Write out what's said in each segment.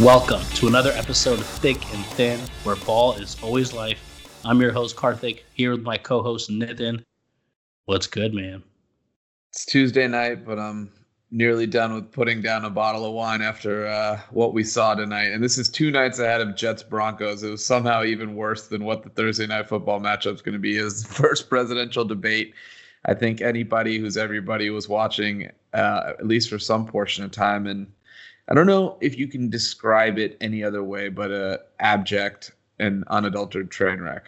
Welcome to another episode of Thick and Thin, where ball is always life. I'm your host, Karthik, here with my co host, Nitin. What's good, man? It's Tuesday night, but I'm nearly done with putting down a bottle of wine after uh, what we saw tonight. And this is two nights ahead of Jets Broncos. It was somehow even worse than what the Thursday night football matchup is going to be. His first presidential debate. I think anybody who's everybody was watching, uh, at least for some portion of time, and I don't know if you can describe it any other way but a abject and unadulterated train wreck.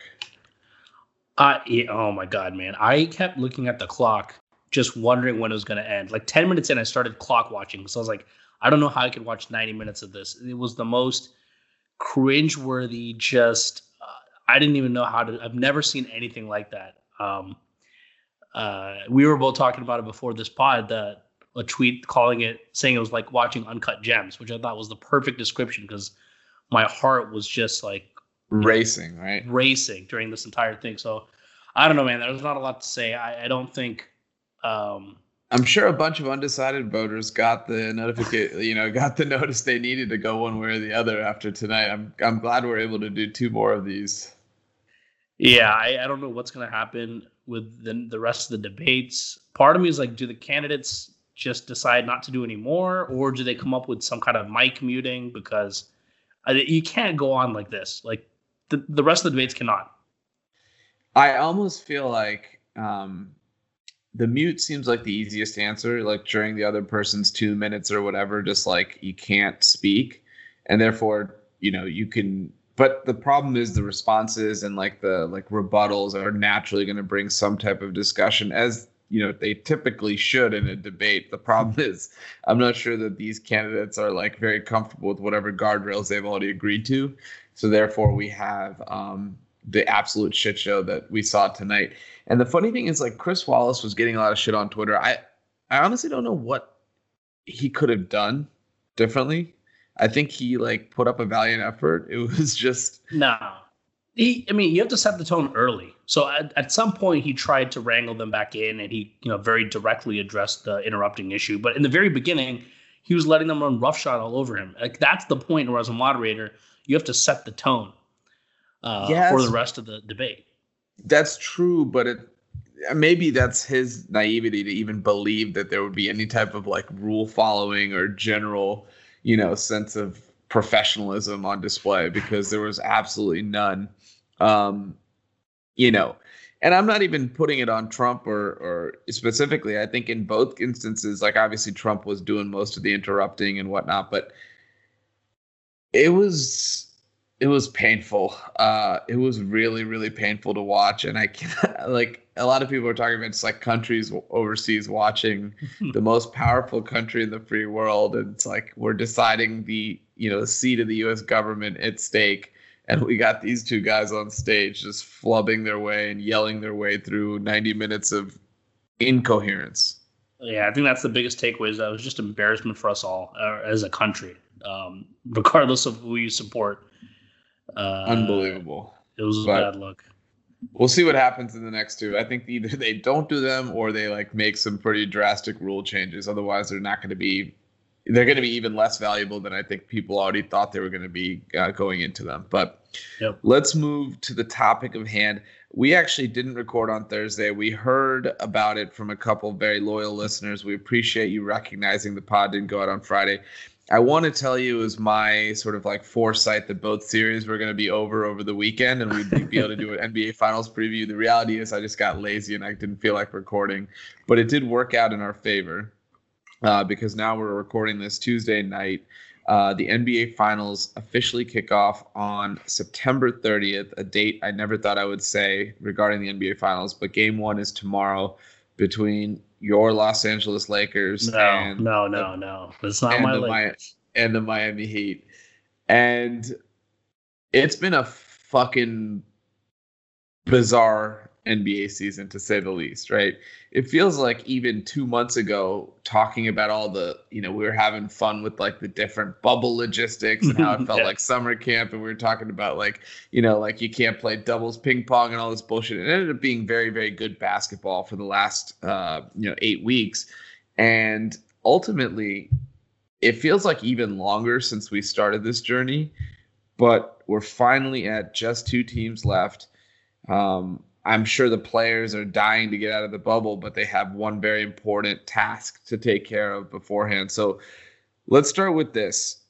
Uh, yeah, oh my god, man! I kept looking at the clock, just wondering when it was going to end. Like ten minutes in, I started clock watching, so I was like, I don't know how I could watch ninety minutes of this. It was the most cringeworthy. Just uh, I didn't even know how to. I've never seen anything like that. Um, uh, we were both talking about it before this pod that a tweet calling it saying it was like watching uncut gems, which I thought was the perfect description because my heart was just like racing, right? Racing during this entire thing. So I don't know, man. There's not a lot to say. I, I don't think. Um, I'm sure a bunch of undecided voters got the notification, you know, got the notice they needed to go one way or the other after tonight. I'm I'm glad we're able to do two more of these. Yeah, I, I don't know what's going to happen with the the rest of the debates. Part of me is like, do the candidates just decide not to do anymore, or do they come up with some kind of mic muting? Because you can't go on like this. Like the the rest of the debates cannot. I almost feel like um, the mute seems like the easiest answer. Like during the other person's two minutes or whatever, just like you can't speak, and therefore you know you can but the problem is the responses and like the like rebuttals are naturally going to bring some type of discussion as you know they typically should in a debate. The problem is I'm not sure that these candidates are like very comfortable with whatever guardrails they've already agreed to. So therefore, we have um, the absolute shit show that we saw tonight. And the funny thing is, like Chris Wallace was getting a lot of shit on Twitter. I I honestly don't know what he could have done differently. I think he like put up a valiant effort. It was just no he, I mean, you have to set the tone early. So at, at some point, he tried to wrangle them back in, and he, you know, very directly addressed the interrupting issue. But in the very beginning, he was letting them run roughshod all over him. Like that's the point where, as a moderator, you have to set the tone uh, yes, for the rest of the debate. That's true, but it maybe that's his naivety to even believe that there would be any type of like rule following or general, you know, sense of professionalism on display because there was absolutely none. Um, you know, and I'm not even putting it on Trump or or specifically. I think in both instances, like obviously Trump was doing most of the interrupting and whatnot, but it was it was painful. Uh, it was really really painful to watch, and I can like a lot of people are talking about it's like countries overseas watching the most powerful country in the free world, and it's like we're deciding the you know the seat of the U.S. government at stake and we got these two guys on stage just flubbing their way and yelling their way through 90 minutes of incoherence. Yeah, I think that's the biggest takeaway. Is that it was just embarrassment for us all uh, as a country, um, regardless of who you support. Uh, Unbelievable. It was bad look. We'll see what happens in the next two. I think either they don't do them or they like make some pretty drastic rule changes. Otherwise, they're not going to be they're going to be even less valuable than I think people already thought they were going to be uh, going into them. But yep. let's move to the topic of hand. We actually didn't record on Thursday. We heard about it from a couple very loyal listeners. We appreciate you recognizing the pod didn't go out on Friday. I want to tell you is my sort of like foresight that both series were going to be over over the weekend and we'd be able to do an NBA Finals preview. The reality is I just got lazy and I didn't feel like recording, but it did work out in our favor uh, because now we're recording this Tuesday night. Uh, the NBA Finals officially kick off on September 30th, a date I never thought I would say regarding the NBA Finals. But Game One is tomorrow between your Los Angeles Lakers no, and no, no, no, it's not my Lakers Mi- and the Miami Heat, and it's been a fucking bizarre NBA season to say the least, right? It feels like even two months ago, talking about all the, you know, we were having fun with like the different bubble logistics and how it felt yeah. like summer camp. And we were talking about like, you know, like you can't play doubles ping pong and all this bullshit. It ended up being very, very good basketball for the last, uh, you know, eight weeks. And ultimately, it feels like even longer since we started this journey, but we're finally at just two teams left. Um, I'm sure the players are dying to get out of the bubble, but they have one very important task to take care of beforehand. So let's start with this.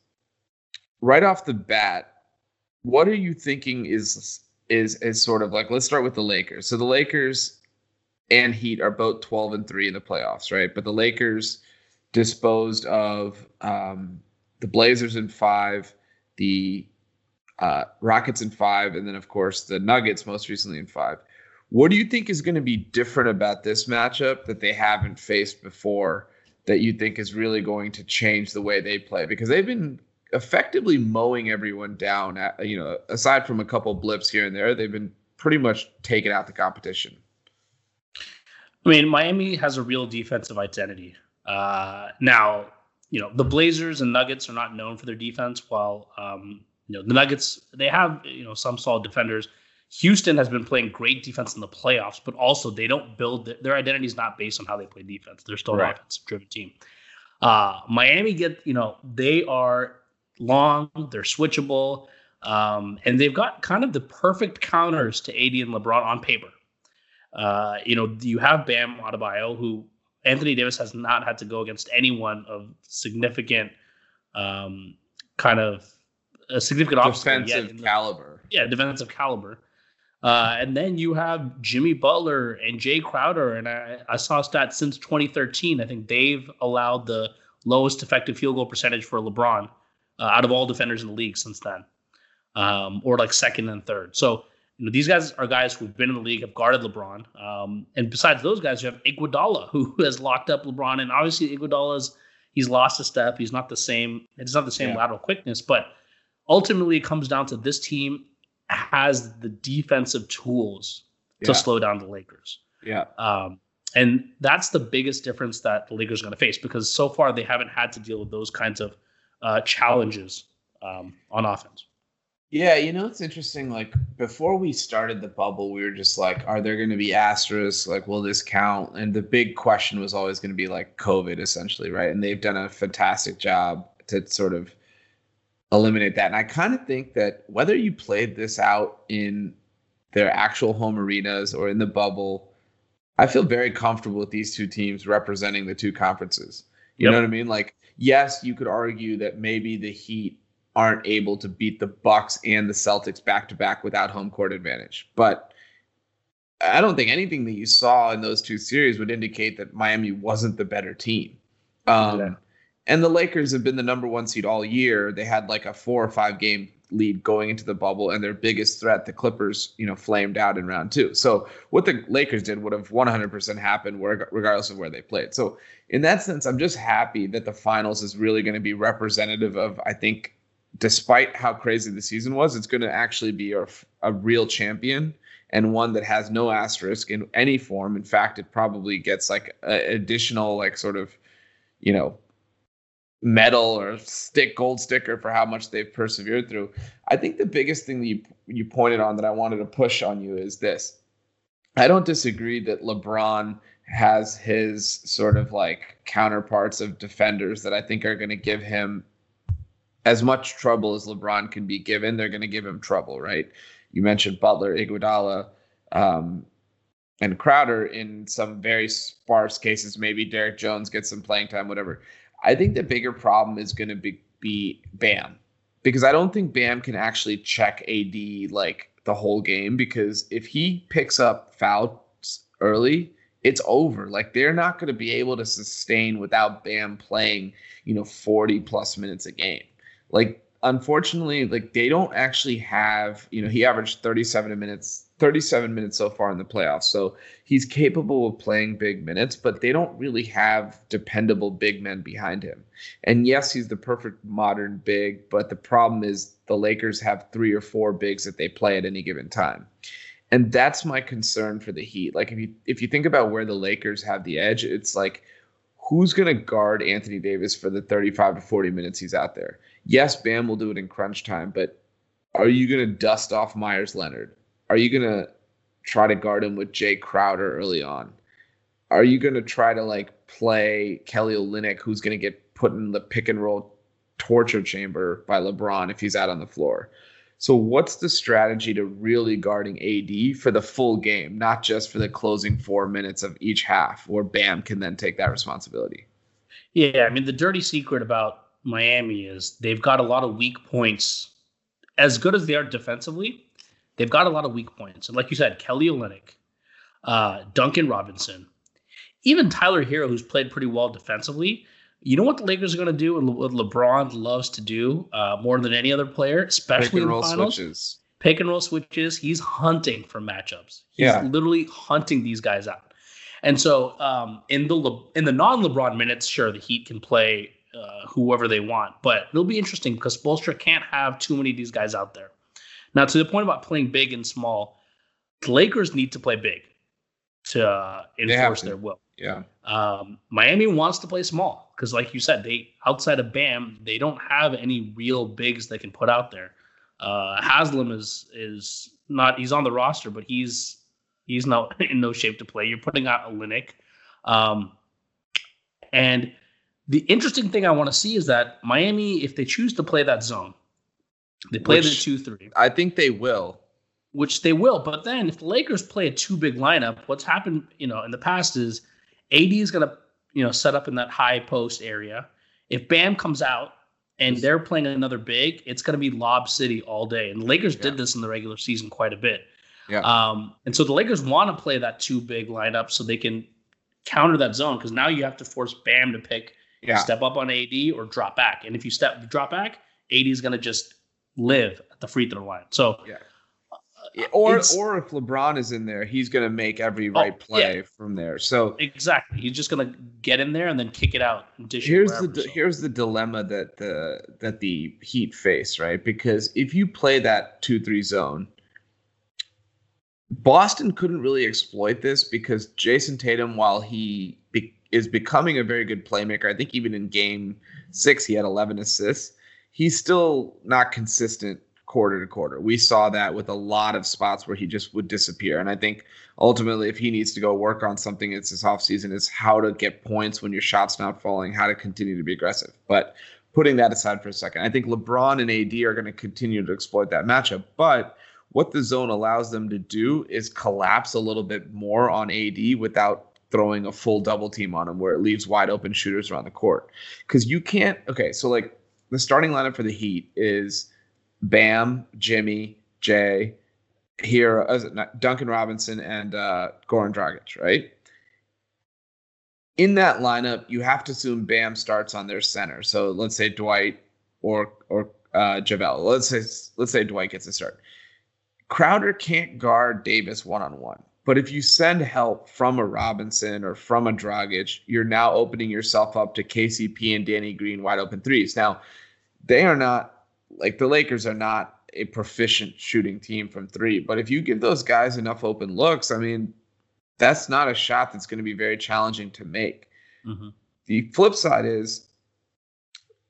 Right off the bat, what are you thinking is is is sort of like let's start with the Lakers. So the Lakers and Heat are both 12 and 3 in the playoffs, right? But the Lakers disposed of um, the Blazers in five, the uh, Rockets in five, and then of course the Nuggets most recently in five. What do you think is going to be different about this matchup that they haven't faced before that you think is really going to change the way they play? Because they've been effectively mowing everyone down. At, you know, aside from a couple blips here and there, they've been pretty much taking out the competition. I mean, Miami has a real defensive identity. Uh, now, you know, the Blazers and Nuggets are not known for their defense, while um, you know the Nuggets they have you know some solid defenders. Houston has been playing great defense in the playoffs, but also they don't build their identity is not based on how they play defense. They're still right. an offensive driven team. Uh, Miami get you know they are long, they're switchable, um, and they've got kind of the perfect counters to AD and LeBron on paper. Uh, you know, you have Bam Adebayo, who Anthony Davis has not had to go against anyone of significant, um, kind of a significant defensive the, caliber. Yeah, defensive caliber. Uh, and then you have Jimmy Butler and Jae Crowder, and I, I saw stats since 2013. I think they've allowed the lowest effective field goal percentage for LeBron uh, out of all defenders in the league since then, um, or like second and third. So you know, these guys are guys who've been in the league, have guarded LeBron. Um, and besides those guys, you have Iguodala, who has locked up LeBron. And obviously, Iguodala's he's lost a step. He's not the same. It's not the same yeah. lateral quickness. But ultimately, it comes down to this team has the defensive tools to slow down the Lakers. Yeah. Um, and that's the biggest difference that the Lakers are going to face because so far they haven't had to deal with those kinds of uh, challenges um, on offense. Yeah, you know it's interesting. Like before we started the bubble, we were just like, are there going to be asterisks? Like, will this count? And the big question was always going to be like COVID, essentially, right? And they've done a fantastic job to sort of eliminate that. And I kind of think that whether you played this out in their actual home arenas or in the bubble, I feel very comfortable with these two teams representing the two conferences. You yep. know what I mean? Like, yes, you could argue that maybe the Heat aren't able to beat the Bucks and the Celtics back to back without home court advantage. But I don't think anything that you saw in those two series would indicate that Miami wasn't the better team. Um, yeah. And the Lakers have been the number one seed all year. They had like a four or five game lead going into the bubble, and their biggest threat, the Clippers, you know, flamed out in round two. So what the Lakers did would have 100% happened regardless of where they played. So in that sense, I'm just happy that the finals is really going to be representative of, I think, despite how crazy the season was, it's going to actually be a, a real champion and one that has no asterisk in any form. In fact, it probably gets like an additional, like, sort of, you know, medal or stick gold sticker for how much they've persevered through. I think the biggest thing that you you pointed on that I wanted to push on you is this. I don't disagree that LeBron has his sort of like counterparts of defenders that I think are going to give him as much trouble as LeBron can be given, they're going to give him trouble, right? You mentioned Butler, Iguodala, um, and Crowder in some very sparse cases. Maybe Derrick Jones gets some playing time, whatever. I think the bigger problem is going to be, be Bam because I don't think Bam can actually check AD like the whole game because if he picks up fouls early, it's over. Like they're not going to be able to sustain without Bam playing, you know, 40 plus minutes a game like unfortunately, like they don't actually have, you know, he averaged 37 minutes, 37 minutes so far in the playoffs. So he's capable of playing big minutes, but they don't really have dependable big men behind him. And yes, he's the perfect modern big, but the problem is the Lakers have three or four bigs that they play at any given time. And that's my concern for the Heat. Like if you if you think about where the Lakers have the edge, it's like who's going to guard Anthony Davis for the 35 to 40 minutes he's out there? Yes, Bam will do it in crunch time, but are you going to dust off Meyers Leonard? Are you going to try to guard him with Jae Crowder early on? Are you going to try to like play Kelly Olynyk, who's going to get put in the pick and roll torture chamber by LeBron if he's out on the floor. So what's the strategy to really guarding AD for the full game, not just for the closing 4 minutes of each half where Bam can then take that responsibility? Yeah, I mean the dirty secret about Miami is they've got a lot of weak points. As good as they are defensively, they've got a lot of weak points. And like you said, Kelly Olynyk, uh, Duncan Robinson, even Tyler Herro, who's played pretty well defensively. You know what the Lakers are going to do, and what LeBron loves to do uh, more than any other player, especially in the finals. Switches. Pick and roll switches. He's hunting for matchups. He's yeah. literally hunting these guys out. And so um, in the Le- in the non LeBron minutes, sure, the Heat can play uh, whoever they want, but it'll be interesting because Spoelstra can't have too many of these guys out there. Now, to the point about playing big and small, the Lakers need to play big to uh, enforce to. their will. Yeah. Um, Miami wants to play small because, like you said, they outside of Bam, they don't have any real bigs they can put out there. Uh, Haslem is is not he's on the roster, but he's he's not in no shape to play. You're putting out Olynyk, um, and the interesting thing I want to see is that Miami, if they choose to play that zone, they play which, the two three. I think they will. Which they will, but then if the Lakers play a two big lineup, what's happened, you know, in the past is AD is going to, you know, set up in that high post area. If Bam comes out and they're playing another big, it's going to be Lob City all day. And the Lakers yeah. did this in the regular season quite a bit. Yeah. Um, and so the Lakers want to play that two big lineup so they can counter that zone because now you have to force Bam to pick yeah. step up on AD or drop back. And if you step drop back, AD is going to just live at the free throw line. So yeah. Uh, or or if LeBron is in there, he's going to make every oh, right oh, play yeah. from there. So exactly, he's just going to get in there and then kick it out. here's the so. here's the dilemma that the that the Heat face, right? Because if you play that two three zone, Boston couldn't really exploit this because Jayson Tatum, while he be- is becoming a very good playmaker, I think even in Game Six he had 11 assists. He's still not consistent quarter to quarter. We saw that with a lot of spots where he just would disappear. And I think ultimately, if he needs to go work on something, it's his offseason is how to get points when your shot's not falling, how to continue to be aggressive. But putting that aside for a second, I think LeBron and AD are going to continue to exploit that matchup. But what the zone allows them to do is collapse a little bit more on AD without throwing a full double team on him where it leaves wide open shooters around the court. Because you can't, okay, so like the starting lineup for the Heat is Bam, Jimmy, Jae, here, uh, Duncan Robinson, and uh, Goran Dragic, right? In that lineup, you have to assume Bam starts on their center. So let's say Dwight or or uh, JaVale. Let's say let's say Dwight gets a start. Crowder can't guard Davis one on one. But if you send help from a Robinson or from a Dragic, you're now opening yourself up to KCP and Danny Green wide open threes. Now, they are not like the Lakers are not a proficient shooting team from three, but if you give those guys enough open looks, I mean, that's not a shot that's going to be very challenging to make. Mm-hmm. The flip side is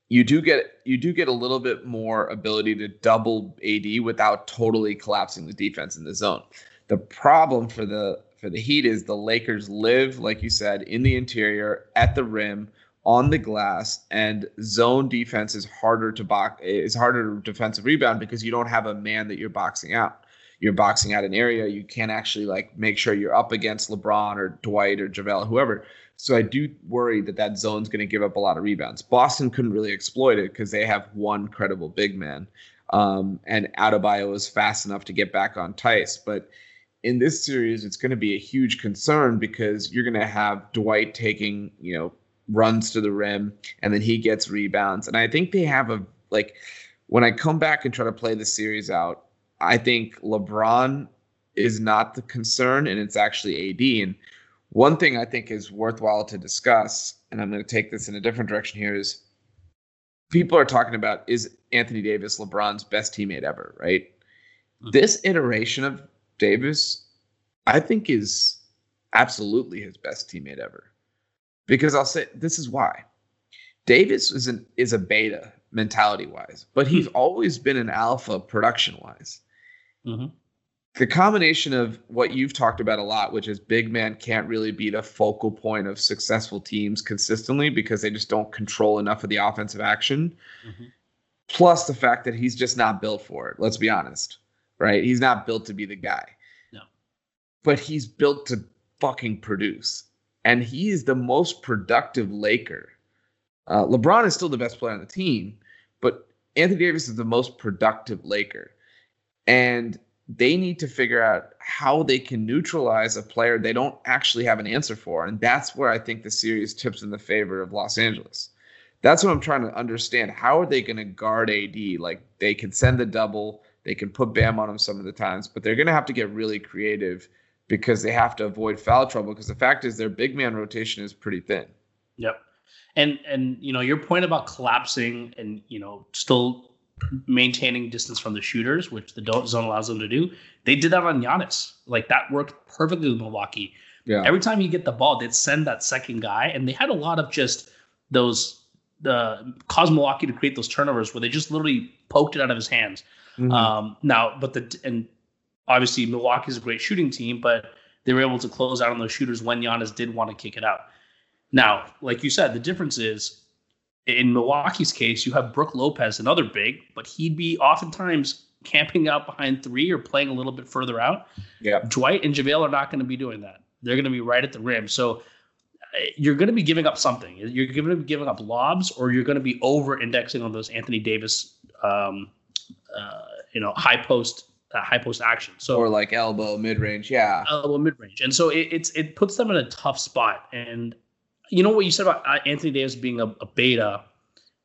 you do get you do get a little bit more ability to double AD without totally collapsing the defense in the zone. The problem for the for the Heat is the Lakers live, like you said, in the interior at the rim on the glass and zone defense is harder to box is harder to defensive rebound because you don't have a man that you're boxing out. You're boxing out an area you can't actually like make sure you're up against lebron or dwight or javale whoever. So i do worry that that zone's going to give up a lot of rebounds. Boston couldn't really exploit it because they have one credible big man um, and Adebayo is fast enough to get back on Tice, but in this series, it's going to be a huge concern because you're going to have Dwight taking, you know, runs to the rim, and then he gets rebounds. And I think they have a like when I come back and try to play the series out, I think LeBron is not the concern, and it's actually AD. And one thing I think is worthwhile to discuss, and I'm going to take this in a different direction here, is people are talking about is Anthony Davis LeBron's best teammate ever, right? Mm-hmm. This iteration of Davis, I think, is absolutely his best teammate ever because I'll say this is why. Davis is an is a beta mentality wise, but he's mm-hmm. always been an alpha production wise. Mm-hmm. the combination of what you've talked about a lot, which is big man can't really be the focal point of successful teams consistently because they just don't control enough of the offensive action. Mm-hmm. Plus the fact that he's just not built for it. Let's be honest, right? He's not built to be the guy. No. But he's built to fucking produce. And he is the most productive Laker. Uh, LeBron is still the best player on the team, but Anthony Davis is the most productive Laker. And they need to figure out how they can neutralize a player they don't actually have an answer for. And that's where I think the series tips in the favor of Los Angeles. That's what I'm trying to understand. How are they going to guard AD? Like they can send the double, they can put Bam on him some of the times, but they're going to have to get really creative because they have to avoid foul trouble. Because the fact is, their big man rotation is pretty thin. Yep. And and you know your point about collapsing and you know still maintaining distance from the shooters, which the zone allows them to do. They did that on Giannis. Like that worked perfectly with Milwaukee. Yeah. Every time you get the ball, they'd send that second guy, and they had a lot of just those the cause Milwaukee to create those turnovers where they just literally poked it out of his hands. Mm-hmm. Um, now, but the and obviously Milwaukee's a great shooting team, but they were able to close out on those shooters when Giannis did want to kick it out. Now, like you said, the difference is in Milwaukee's case, you have Brook Lopez, another big, but he'd be oftentimes camping out behind three or playing a little bit further out. Yeah. Dwight and JaVale are not going to be doing that. They're going to be right at the rim. So uh, you're going to be giving up something. You're going to be giving up lobs, or you're going to be over indexing on those Anthony Davis, um, uh, you know, high post. Uh, high post action, so or like elbow mid range, yeah, elbow mid range, and so it, it's it puts them in a tough spot. And you know what you said about uh, Anthony Davis being a, a beta,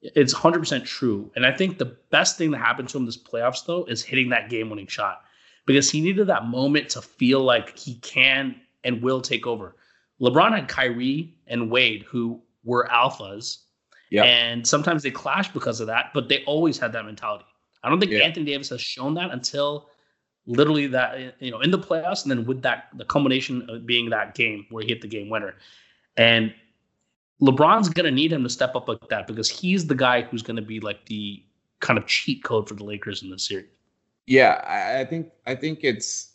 it's 100% true. And I think the best thing that happened to him this playoffs, though, is hitting that game winning shot because he needed that moment to feel like he can and will take over. LeBron had Kyrie and Wade, who were alphas. Yeah. And sometimes they clash because of that, but they always had that mentality. I don't think yeah. Anthony Davis has shown that until literally that, you know, in the playoffs and then with that, the culmination of being that game where he hit the game winner. And LeBron's going to need him to step up like that because he's the guy who's going to be like the kind of cheat code for the Lakers in this series. Yeah, I, I think I think it's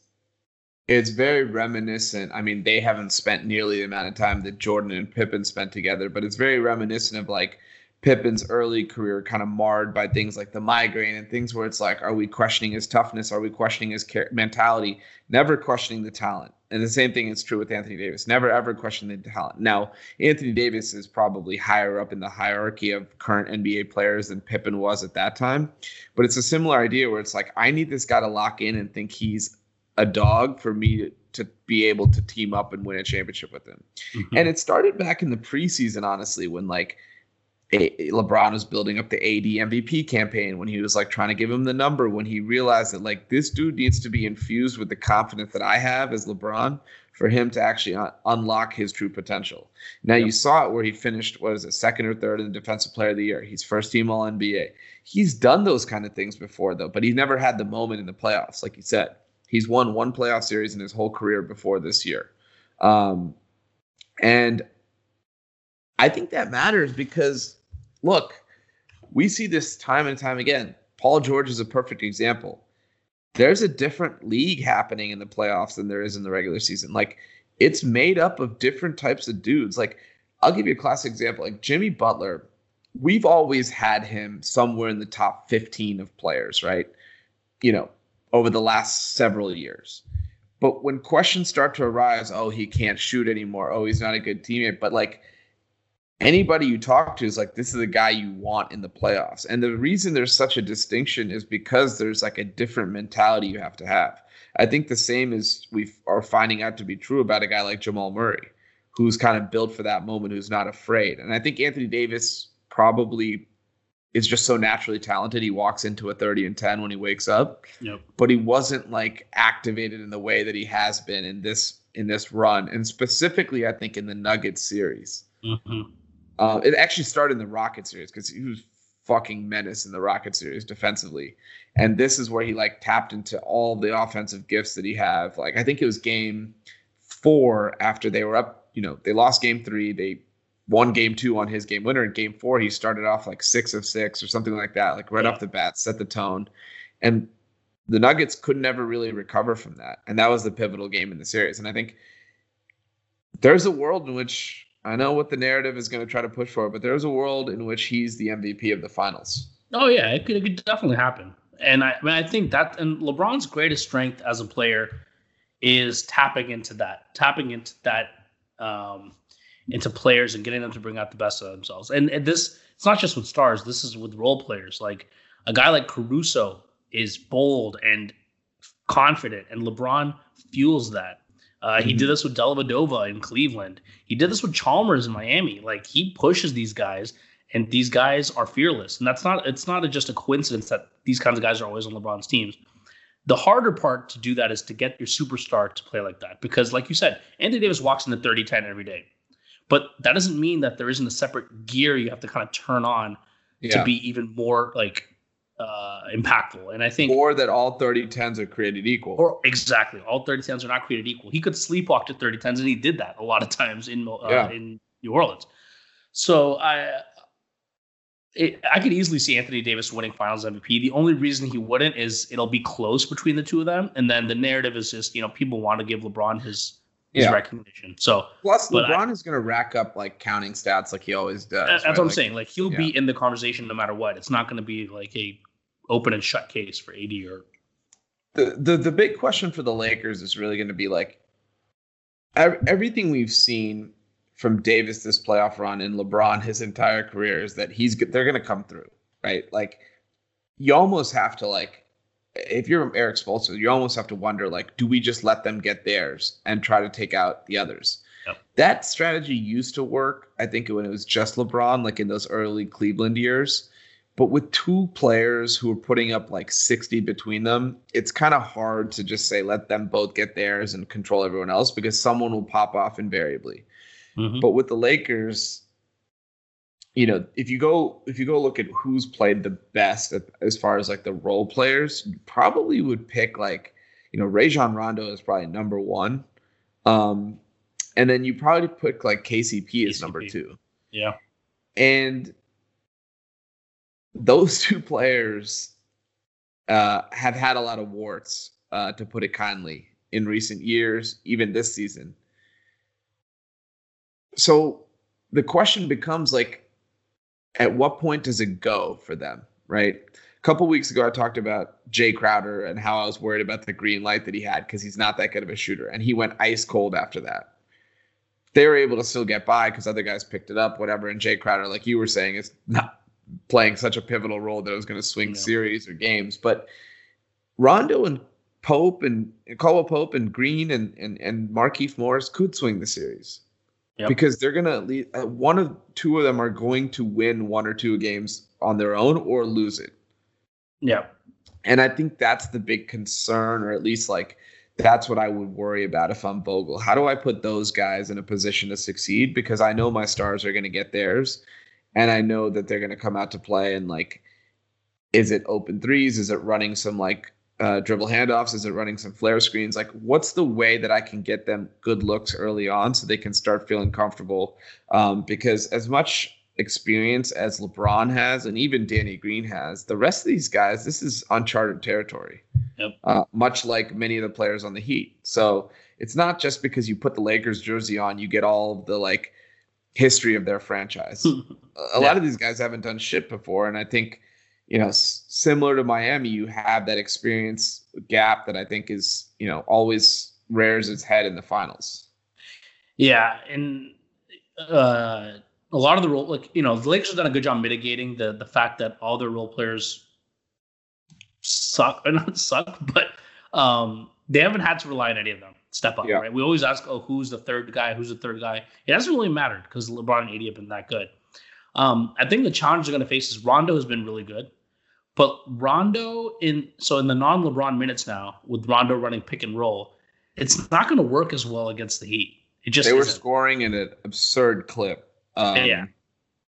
it's very reminiscent. I mean, they haven't spent nearly the amount of time that Jordan and Pippen spent together, but it's very reminiscent of like Pippen's early career kind of marred by things like the migraine and things where it's like, are we questioning his toughness? Are we questioning his mentality? Never questioning the talent. And the same thing is true with Anthony Davis. Never ever question the talent. Now, Anthony Davis is probably higher up in the hierarchy of current NBA players than Pippen was at that time. But it's a similar idea where it's like, I need this guy to lock in and think he's a dog for me to, to be able to team up and win a championship with him. Mm-hmm. And it started back in the preseason, honestly, when like LeBron was building up the AD MVP campaign when he was like trying to give him the number when he realized that like this dude needs to be infused with the confidence that I have as LeBron for him to actually un- unlock his true potential. Now yep. you saw it where he finished what is it second or third in the defensive player of the year. He's first team all NBA. He's done those kind of things before though, but he's never had the moment in the playoffs like you said. He's won one playoff series in his whole career before this year. Um, and I think that matters because look, we see this time and time again. Paul George is a perfect example. There's a different league happening in the playoffs than there is in the regular season. Like it's made up of different types of dudes. Like I'll give you a classic example. Like Jimmy Butler, we've always had him somewhere in the top 15 of players, right? You know, over the last several years. But when questions start to arise, oh, he can't shoot anymore. Oh, he's not a good teammate. But like anybody you talk to is like this is a guy you want in the playoffs. And the reason there's such a distinction is because there's like a different mentality you have to have. I think the same is we are finding out to be true about a guy like jamal murray who's kind of built for that moment who's not afraid. And i think anthony davis probably is just so naturally talented he walks into a 30 and 10 when he wakes up. Yep. but he wasn't like activated in the way that he has been in this in this run. And specifically i think in the nuggets series. Mm-hmm uh, it actually started in the Rocket series because he was fucking menace in the Rocket series defensively, and this is where he like tapped into all the offensive gifts that he have. Like I think it was game four after they were up. You know, they lost game three. They won game two on his game winner. In game four, he started off like six of six or something like that, like right yeah. off the bat, set the tone. And the Nuggets could never really recover from that. And that was the pivotal game in the series. And I think there's a world in which I know what the narrative is going to try to push for, but there's a world in which he's the MVP of the finals. Oh yeah, it could, it could definitely happen. And I, I mean, I think that and LeBron's greatest strength as a player is tapping into that, tapping into that, um, into players and getting them to bring out the best of themselves. And, and this, it's not just with stars. This is with role players. Like a guy like Caruso is bold and confident, and LeBron fuels that. Uh, mm-hmm. He did this with Dellavedova in Cleveland. He did this with Chalmers in Miami. Like he pushes these guys, and these guys are fearless. And that's not it's not a, just a coincidence that these kinds of guys are always on LeBron's teams. The harder part to do that is to get your superstar to play like that. Because, like you said, Anthony Davis walks into 30 10 every day. But that doesn't mean that there isn't a separate gear you have to kind of turn on yeah. to be even more like uh, impactful. And I think or that all 30 10s are created equal. Or exactly, all 30 10s are not created equal. He could sleepwalk to 30 10s, and he did that a lot of times in uh, yeah. in New Orleans. So I. It, I could easily see Anthony Davis winning Finals MVP. The only reason he wouldn't is it'll be close between the two of them, and then the narrative is just you know people want to give LeBron his his yeah. recognition. So plus LeBron I, is going to rack up like counting stats like he always does. That's right? what I'm like, saying. Like he'll yeah. be in the conversation no matter what. It's not going to be like a open and shut case for AD or the the the big question for the Lakers is really going to be like everything we've seen from Davis this playoff run and LeBron his entire career is that he's they're going to come through, right? Like you almost have to like if you're Erik Spoelstra, you almost have to wonder like do we just let them get theirs and try to take out the others? Yep. That strategy used to work, I think when it was just LeBron like in those early Cleveland years. But with two players who are putting up like 60 between them, it's kind of hard to just say let them both get theirs and control everyone else because someone will pop off invariably. Mm-hmm. But with the Lakers, you know, if you go if you go look at who's played the best at, as far as like the role players, you probably would pick like, you know, Rajon Rondo is probably number one. Um, and then you probably pick like KCP as number two. Yeah. And those two players uh, have had a lot of warts, uh, to put it kindly, in recent years, even this season. So the question becomes like, at what point does it go for them, right? A couple weeks ago, I talked about Jae Crowder and how I was worried about the green light that he had because he's not that good of a shooter, and he went ice cold after that. They were able to still get by because other guys picked it up, whatever. And Jae Crowder, like you were saying, is not playing such a pivotal role that it was going to swing yeah. series or games. But Rondo and Pope and, and Caldwell Pope and Green and and and Markieff Morris could swing the series yep. because they're going to at least uh, one of two of them are going to win one or two games on their own or lose it. Yeah, and I think that's the big concern, or at least like that's what I would worry about if I'm Vogel. How do I put those guys in a position to succeed? Because I know my stars are going to get theirs and I know that they're going to come out to play and like, is it open threes? Is it running some like uh, dribble handoffs? Is it running some flare screens? Like, what's the way that I can get them good looks early on so they can start feeling comfortable? Um, because as much experience as LeBron has, and even Danny Green has, the rest of these guys, this is uncharted territory. Yep. Uh, much like many of the players on the Heat. So it's not just because you put the Lakers jersey on, you get all of the like history of their franchise. a yeah. lot of these guys haven't done shit before, and I think you know, s- similar to Miami, you have that experience gap that I think is you know always rears its head in the finals. Yeah, and uh, a lot of the role, like you know, the Lakers have done a good job mitigating the the fact that all their role players suck or not suck, but um, they haven't had to rely on any of them step up, yeah. right? We always ask, oh, who's the third guy? Who's the third guy? It hasn't really mattered because LeBron and AD have been that good. Um, I think the challenge they're going to face is Rondo has been really good, but Rondo in so in the non-LeBron minutes now with Rondo running pick and roll, it's not going to work as well against the Heat. It just they were isn't. scoring in an absurd clip. Um, yeah.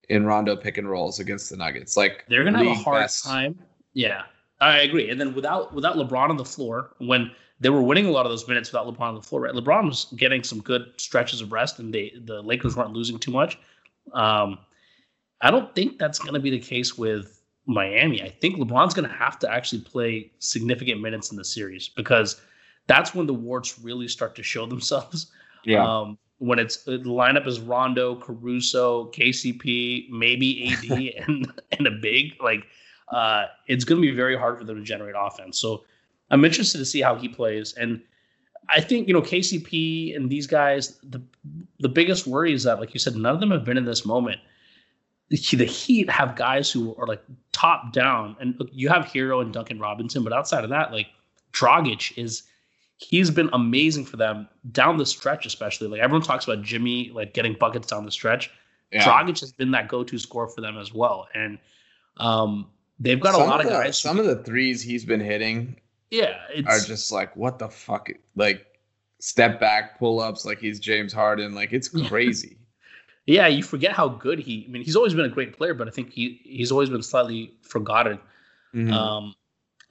In Rondo pick and rolls against the Nuggets, like they're gonna have a hard best. time. Yeah, I agree. And then without without LeBron on the floor, when they were winning a lot of those minutes without LeBron on the floor. Right, LeBron was getting some good stretches of rest, and they the Lakers weren't losing too much. Um, I don't think that's going to be the case with Miami, I think LeBron's going to have to actually play significant minutes in the series because that's when the warts really start to show themselves. Yeah. Um, when it's the lineup is Rondo, Caruso, KCP, maybe AD, and and a big like, uh, it's going to be very hard for them to generate offense. So I'm interested to see how he plays. And I think you know KCP and these guys. The the biggest worry is that, like you said, none of them have been in this moment. The, the Heat have guys who are like top down, and look, you have Herro and Duncan Robinson, but outside of that, like Dragic is he's been amazing for them down the stretch, especially. Like everyone talks about Jimmy like getting buckets down the stretch. Yeah. Dragic has been that go-to scorer for them as well, and um, they've got some a lot of, the, guys. Some of the threes he's been hitting yeah, are just like what the fuck, like step back pull ups, like he's James Harden, like it's crazy. yeah. You forget how good he. I mean, he's always been a great player, but I think he he's always been slightly forgotten. Mhm. Um,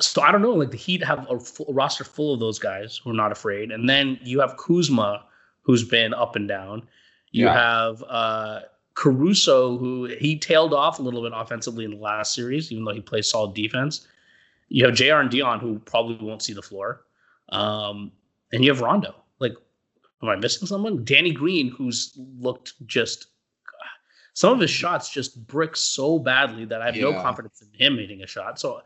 so I don't know. Like the Heat have a, full, a roster full of those guys who are not afraid, and then you have Kuzma, who's been up and down. You Yeah. have uh, Caruso, who he tailed off a little bit offensively in the last series, even though he plays solid defense. You have Jr. and Dion, who probably won't see the floor, um, and you have Rondo. Like, am I missing someone? Danny Green, who's looked just. Some of his shots just brick so badly that I have no confidence in him hitting a shot. So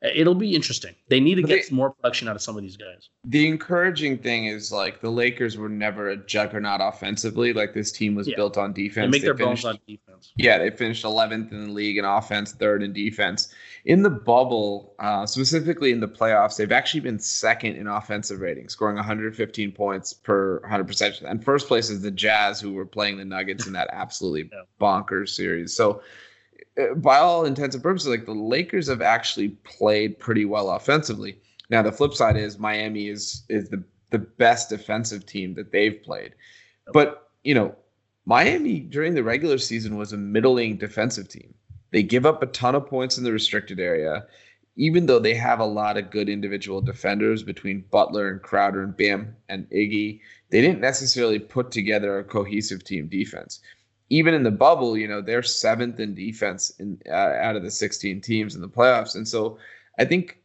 it'll be interesting. They need to But get they- more production out of some of these guys. the encouraging thing is like the Lakers were never a juggernaut offensively. Like this team was Yeah. built on They defense. make their finished, bones on defense. Yeah, they finished 11th in the league in offense, third in defense. In the bubble, uh, specifically in the playoffs, they've actually been second in offensive rating, scoring 115 points per 100 possessions. And first place is the Jazz, who were playing the Nuggets in that absolutely Yeah. bonkers series. So, Uh, by all intents and purposes, like the Lakers have actually played pretty well offensively. Now, the flip side is Miami is is the the best defensive team that they've played. But you know, Miami during the regular season was a middling defensive team. They give up a ton of points in the restricted area, even though they have a lot of good individual defenders between Butler and Crowder and Bam and Iggy. They didn't necessarily put together a cohesive team defense. Even in the bubble, you know, they're seventh in defense in uh, out of the 16 teams in the playoffs. And so I think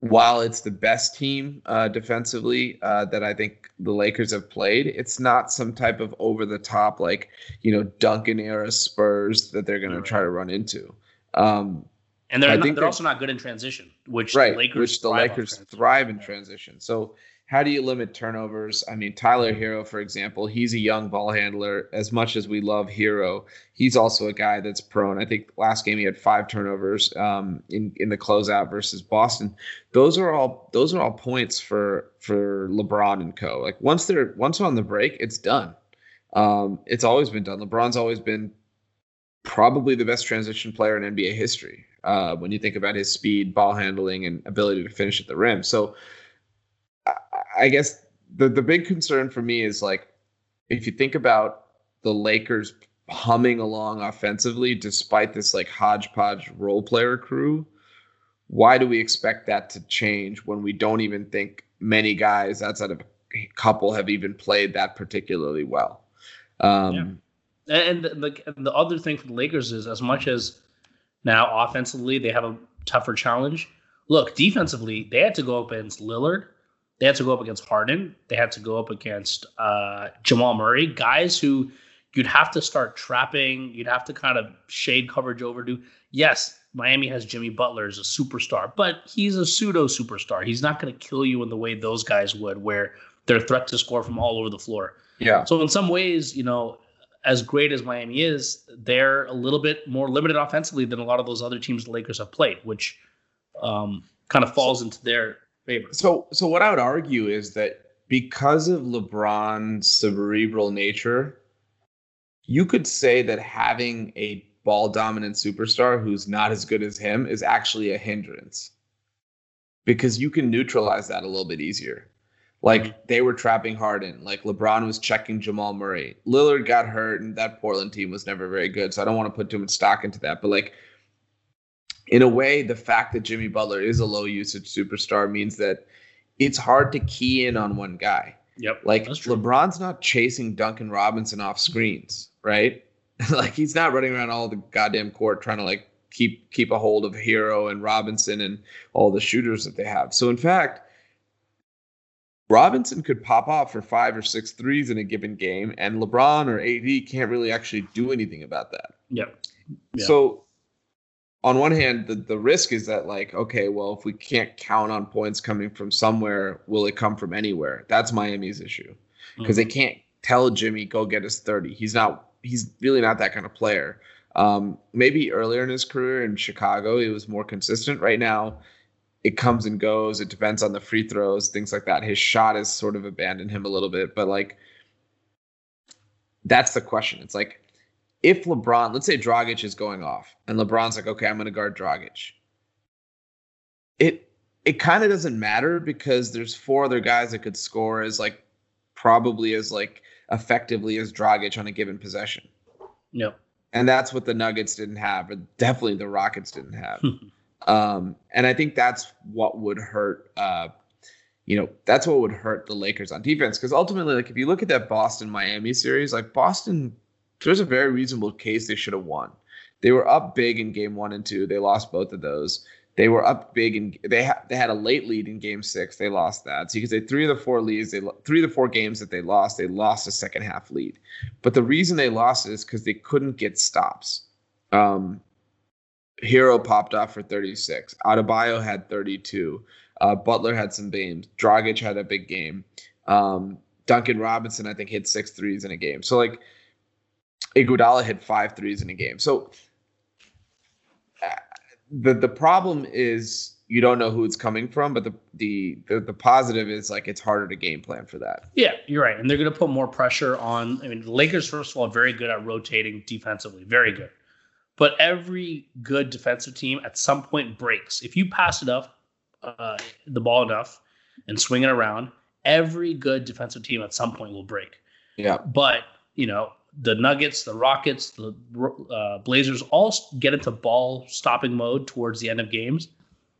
while it's the best team uh, defensively uh, that I think the Lakers have played, it's not some type of over the top like you know Duncan era Spurs that they're going to try to run into. Um, And they're not, they're they're- also not good in transition, which right, the Lakers which the thrive Lakers thrive in transition. So how do you limit turnovers? I mean, Tyler Herro, for example, he's a young ball handler. As much as we love Hero, he's also a guy that's prone. I think last game he had five turnovers um, in in the closeout versus Boston. Those are all those are all points for for LeBron and co. Like once they're once on the break, it's done. Um, it's always been done. LeBron's always been probably the best transition player in NBA history uh, when you think about his speed, ball handling, and ability to finish at the rim. So I, guess the the big concern for me is like if you think about the Lakers humming along offensively despite this like hodgepodge role player crew, why do we expect that to change when we don't even think many guys outside of a couple have even played that particularly well? Um, Yeah. And the the other thing for the Lakers is as much as now offensively they have a tougher challenge. Look, defensively they had to go up against Lillard, they had to go up against Harden, they had to go up against uh, Jamal Murray, guys who you'd have to start trapping, you'd have to kind of shade coverage over. Do yes, Miami has Jimmy Butler as a superstar, but he's a pseudo superstar. He's not going to kill you in the way those guys would, where they're a threat to score from all over the floor. yeah. So in some ways, you know, as great as Miami is, they're a little bit more limited offensively than a lot of those other teams the Lakers have played, which um, kind of falls into their favor. So, so what I would argue is that because of LeBron's cerebral nature, you could say that having a ball dominant superstar who's not as good as him is actually a hindrance because you can neutralize that a little bit easier. Like mm-hmm. they were trapping Harden, like LeBron was checking Jamal Murray. Lillard got hurt, and that Portland team was never very good. So I don't want to put too much stock into that. But like in a way, the fact that Jimmy Butler is a low usage superstar means that it's hard to key in on one guy. Yep, Like. LeBron's not chasing Duncan Robinson off screens, right? like he's not running around all the goddamn court trying to like keep keep a hold of Herro and Robinson and all the shooters that they have. So in fact, Robinson could pop off for five or six threes in a given game, and LeBron or AD can't really actually do anything about that. Yep. Yeah. So on one hand, the, the risk is that like, okay, well, if we can't count on points coming from somewhere, will it come from anywhere? That's Miami's issue. Because mm-hmm. they can't tell Jimmy go get his 30. He's not he's really not that kind of player. Um, maybe earlier in his career in Chicago, he was more consistent. Right now, it comes and goes. It depends on the free throws, things like that. His shot has sort of abandoned him a little bit, but like that's the question. It's like if LeBron, let's say Dragic is going off, and LeBron's like, okay, I'm going to guard Dragic. It it kind of doesn't matter because there's four other guys that could score as like probably as like effectively as Dragic on a given possession. Yep. And that's what the Nuggets didn't have, but definitely the Rockets didn't have. Um, and I think that's what would hurt. Uh, you know, that's what would hurt the Lakers on defense because ultimately, like if you look at that Boston Miami series, like Boston, there's a very reasonable case they should have won. They were up big in game one and two. They lost both of those. They were up big and they had they had a late lead in game six. They lost that. So you could say three of the four leads, they three of the four games that they lost, they lost a second half lead. But the reason they lost is because they couldn't get stops. Um, Herro popped off for 36. Adebayo had 32. Uh, Butler had some games. Dragic had a big game. Um, Duncan Robinson, I think, hit six threes in a game. So like Iguodala hit five threes in a game. So uh, the the problem is you don't know who it's coming from, but the, the the the positive is like it's harder to game plan for that. Yeah, you're right, and they're going to put more pressure on. I mean, the Lakers first of all are very good at rotating defensively, very good. But every good defensive team at some point breaks. If you pass it up, uh, the ball enough, and swing it around, every good defensive team at some point will break. Yeah. But you know the Nuggets, the Rockets, the uh, Blazers all get into ball stopping mode towards the end of games.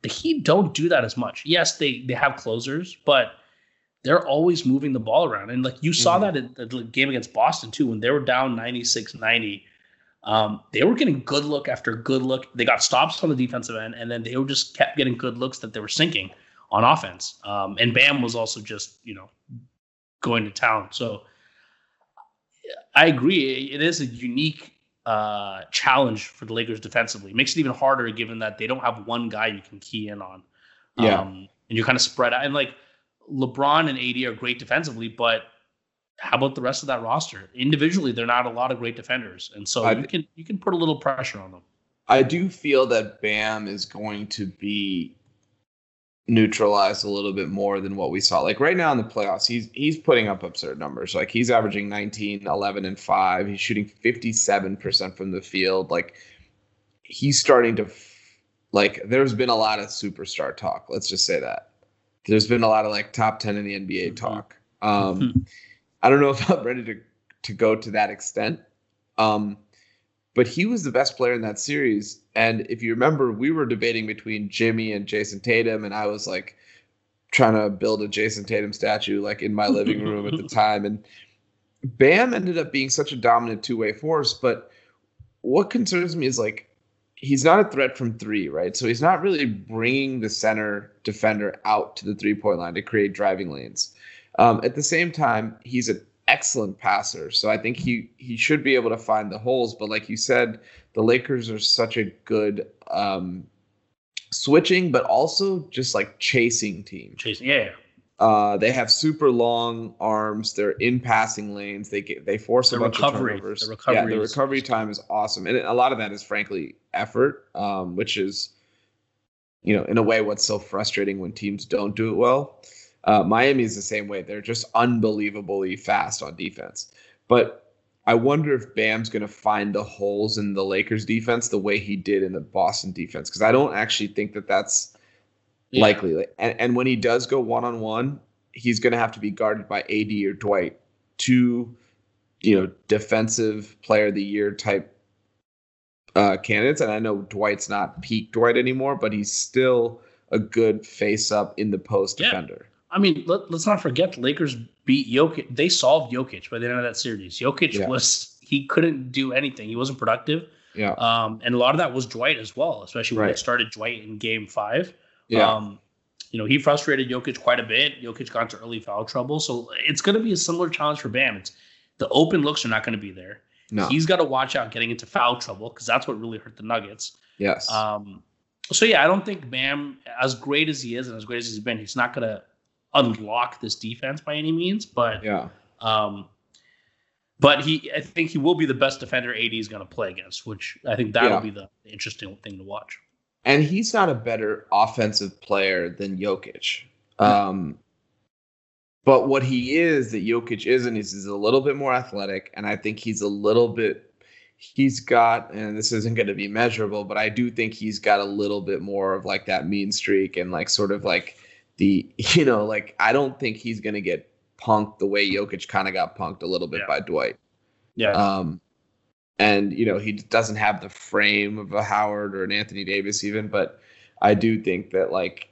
The Heat don't do that as much. Yes, they they have closers, but they're always moving the ball around. And like you saw mm-hmm. that in the game against Boston too, when they were down 96 90 um, they were getting good look after good look. They got stops on the defensive end, and then they were just kept getting good looks that they were sinking on offense. Um, and Bam was also just you know going to town. So I agree. It is a unique uh, challenge for the Lakers defensively. It makes it even harder given that they don't have one guy you can key in on. Yeah. Um, and you're kind of spread out. And like LeBron and AD are great defensively, but how about the rest of that roster? Individually, they're not a lot of great defenders, and so I, you can you can put a little pressure on them. I do feel that Bam is going to be neutralized a little bit more than what we saw. Like right now in the playoffs, he's he's putting up absurd numbers. Like he's averaging 19, 11 and 5. He's shooting 57% from the field. Like he's starting to like there's been a lot of superstar talk. Let's just say that. There's been a lot of like top 10 in the NBA mm-hmm. talk. Um mm-hmm. I don't know if I'm ready to to go to that extent. Um, but he was the best player in that series. And if you remember, we were debating between Jimmy and Jayson Tatum, and I was like trying to build a Jayson Tatum statue like in my living room at the time. And Bam ended up being such a dominant two way force. But what concerns me is like he's not a threat from three, right? So he's not really bringing the center defender out to the three point line to create driving lanes. Um, at the same time, he's an excellent passer, so I think he he should be able to find the holes. But like you said, the Lakers are such a good um, switching, but also just like chasing team. Chasing, yeah. Uh, they have super long arms. They're in passing lanes. They get they force the a bunch recovery, of turnovers. The recovery, yeah, the recovery time is awesome, and a lot of that is frankly effort, um, which is, you know, in a way, what's so frustrating when teams don't do it well. Uh, Miami is the same way. They're just unbelievably fast on defense. But I wonder if Bam's going to find the holes in the Lakers defense the way he did in the Boston defense because I don't actually think that that's yeah. likely. And, and when he does go one on one, he's going to have to be guarded by AD or Dwight, two, you know, defensive player of the year type uh, candidates. And I know Dwight's not peak Dwight anymore, but he's still a good face up in the post yeah. defender. I mean, let, us not forget the Lakers beat Jokic. They solved Jokic by the end of that series. Jokic yeah. was he couldn't do anything. He wasn't productive. Yeah. Um, and a lot of that was Dwight as well, especially when Right. they started Dwight in game five. Yeah. Um, you know, he frustrated Jokic quite a bit. Jokic got into early foul trouble. So it's going to be a similar challenge for Bam. It's the open looks are not going to be there. no. He's got to watch out getting into foul trouble because that's what really hurt the Nuggets. yes. Um, so yeah, I don't think Bam, as great as he is and as great as he's been, he's not going to unlock this defense by any means. But yeah. um, but he, I think he will be the best defender AD is going to play against, which I think that'll Yeah. be the interesting thing to watch. And he's not a better offensive player than Jokic. Um, but what he is that Jokic isn't is he's a little bit more athletic, and I think he's a little bit. He's got, and this isn't going to be measurable, but I do think he's got a little bit more of like that mean streak and like sort of like the, you know, like I don't think he's going to get punked the way Jokic kind of got punked a little bit Yeah. by Dwight. Yeah. Um, and you know he doesn't have the frame of a Howard or an Anthony Davis even, but I do think that like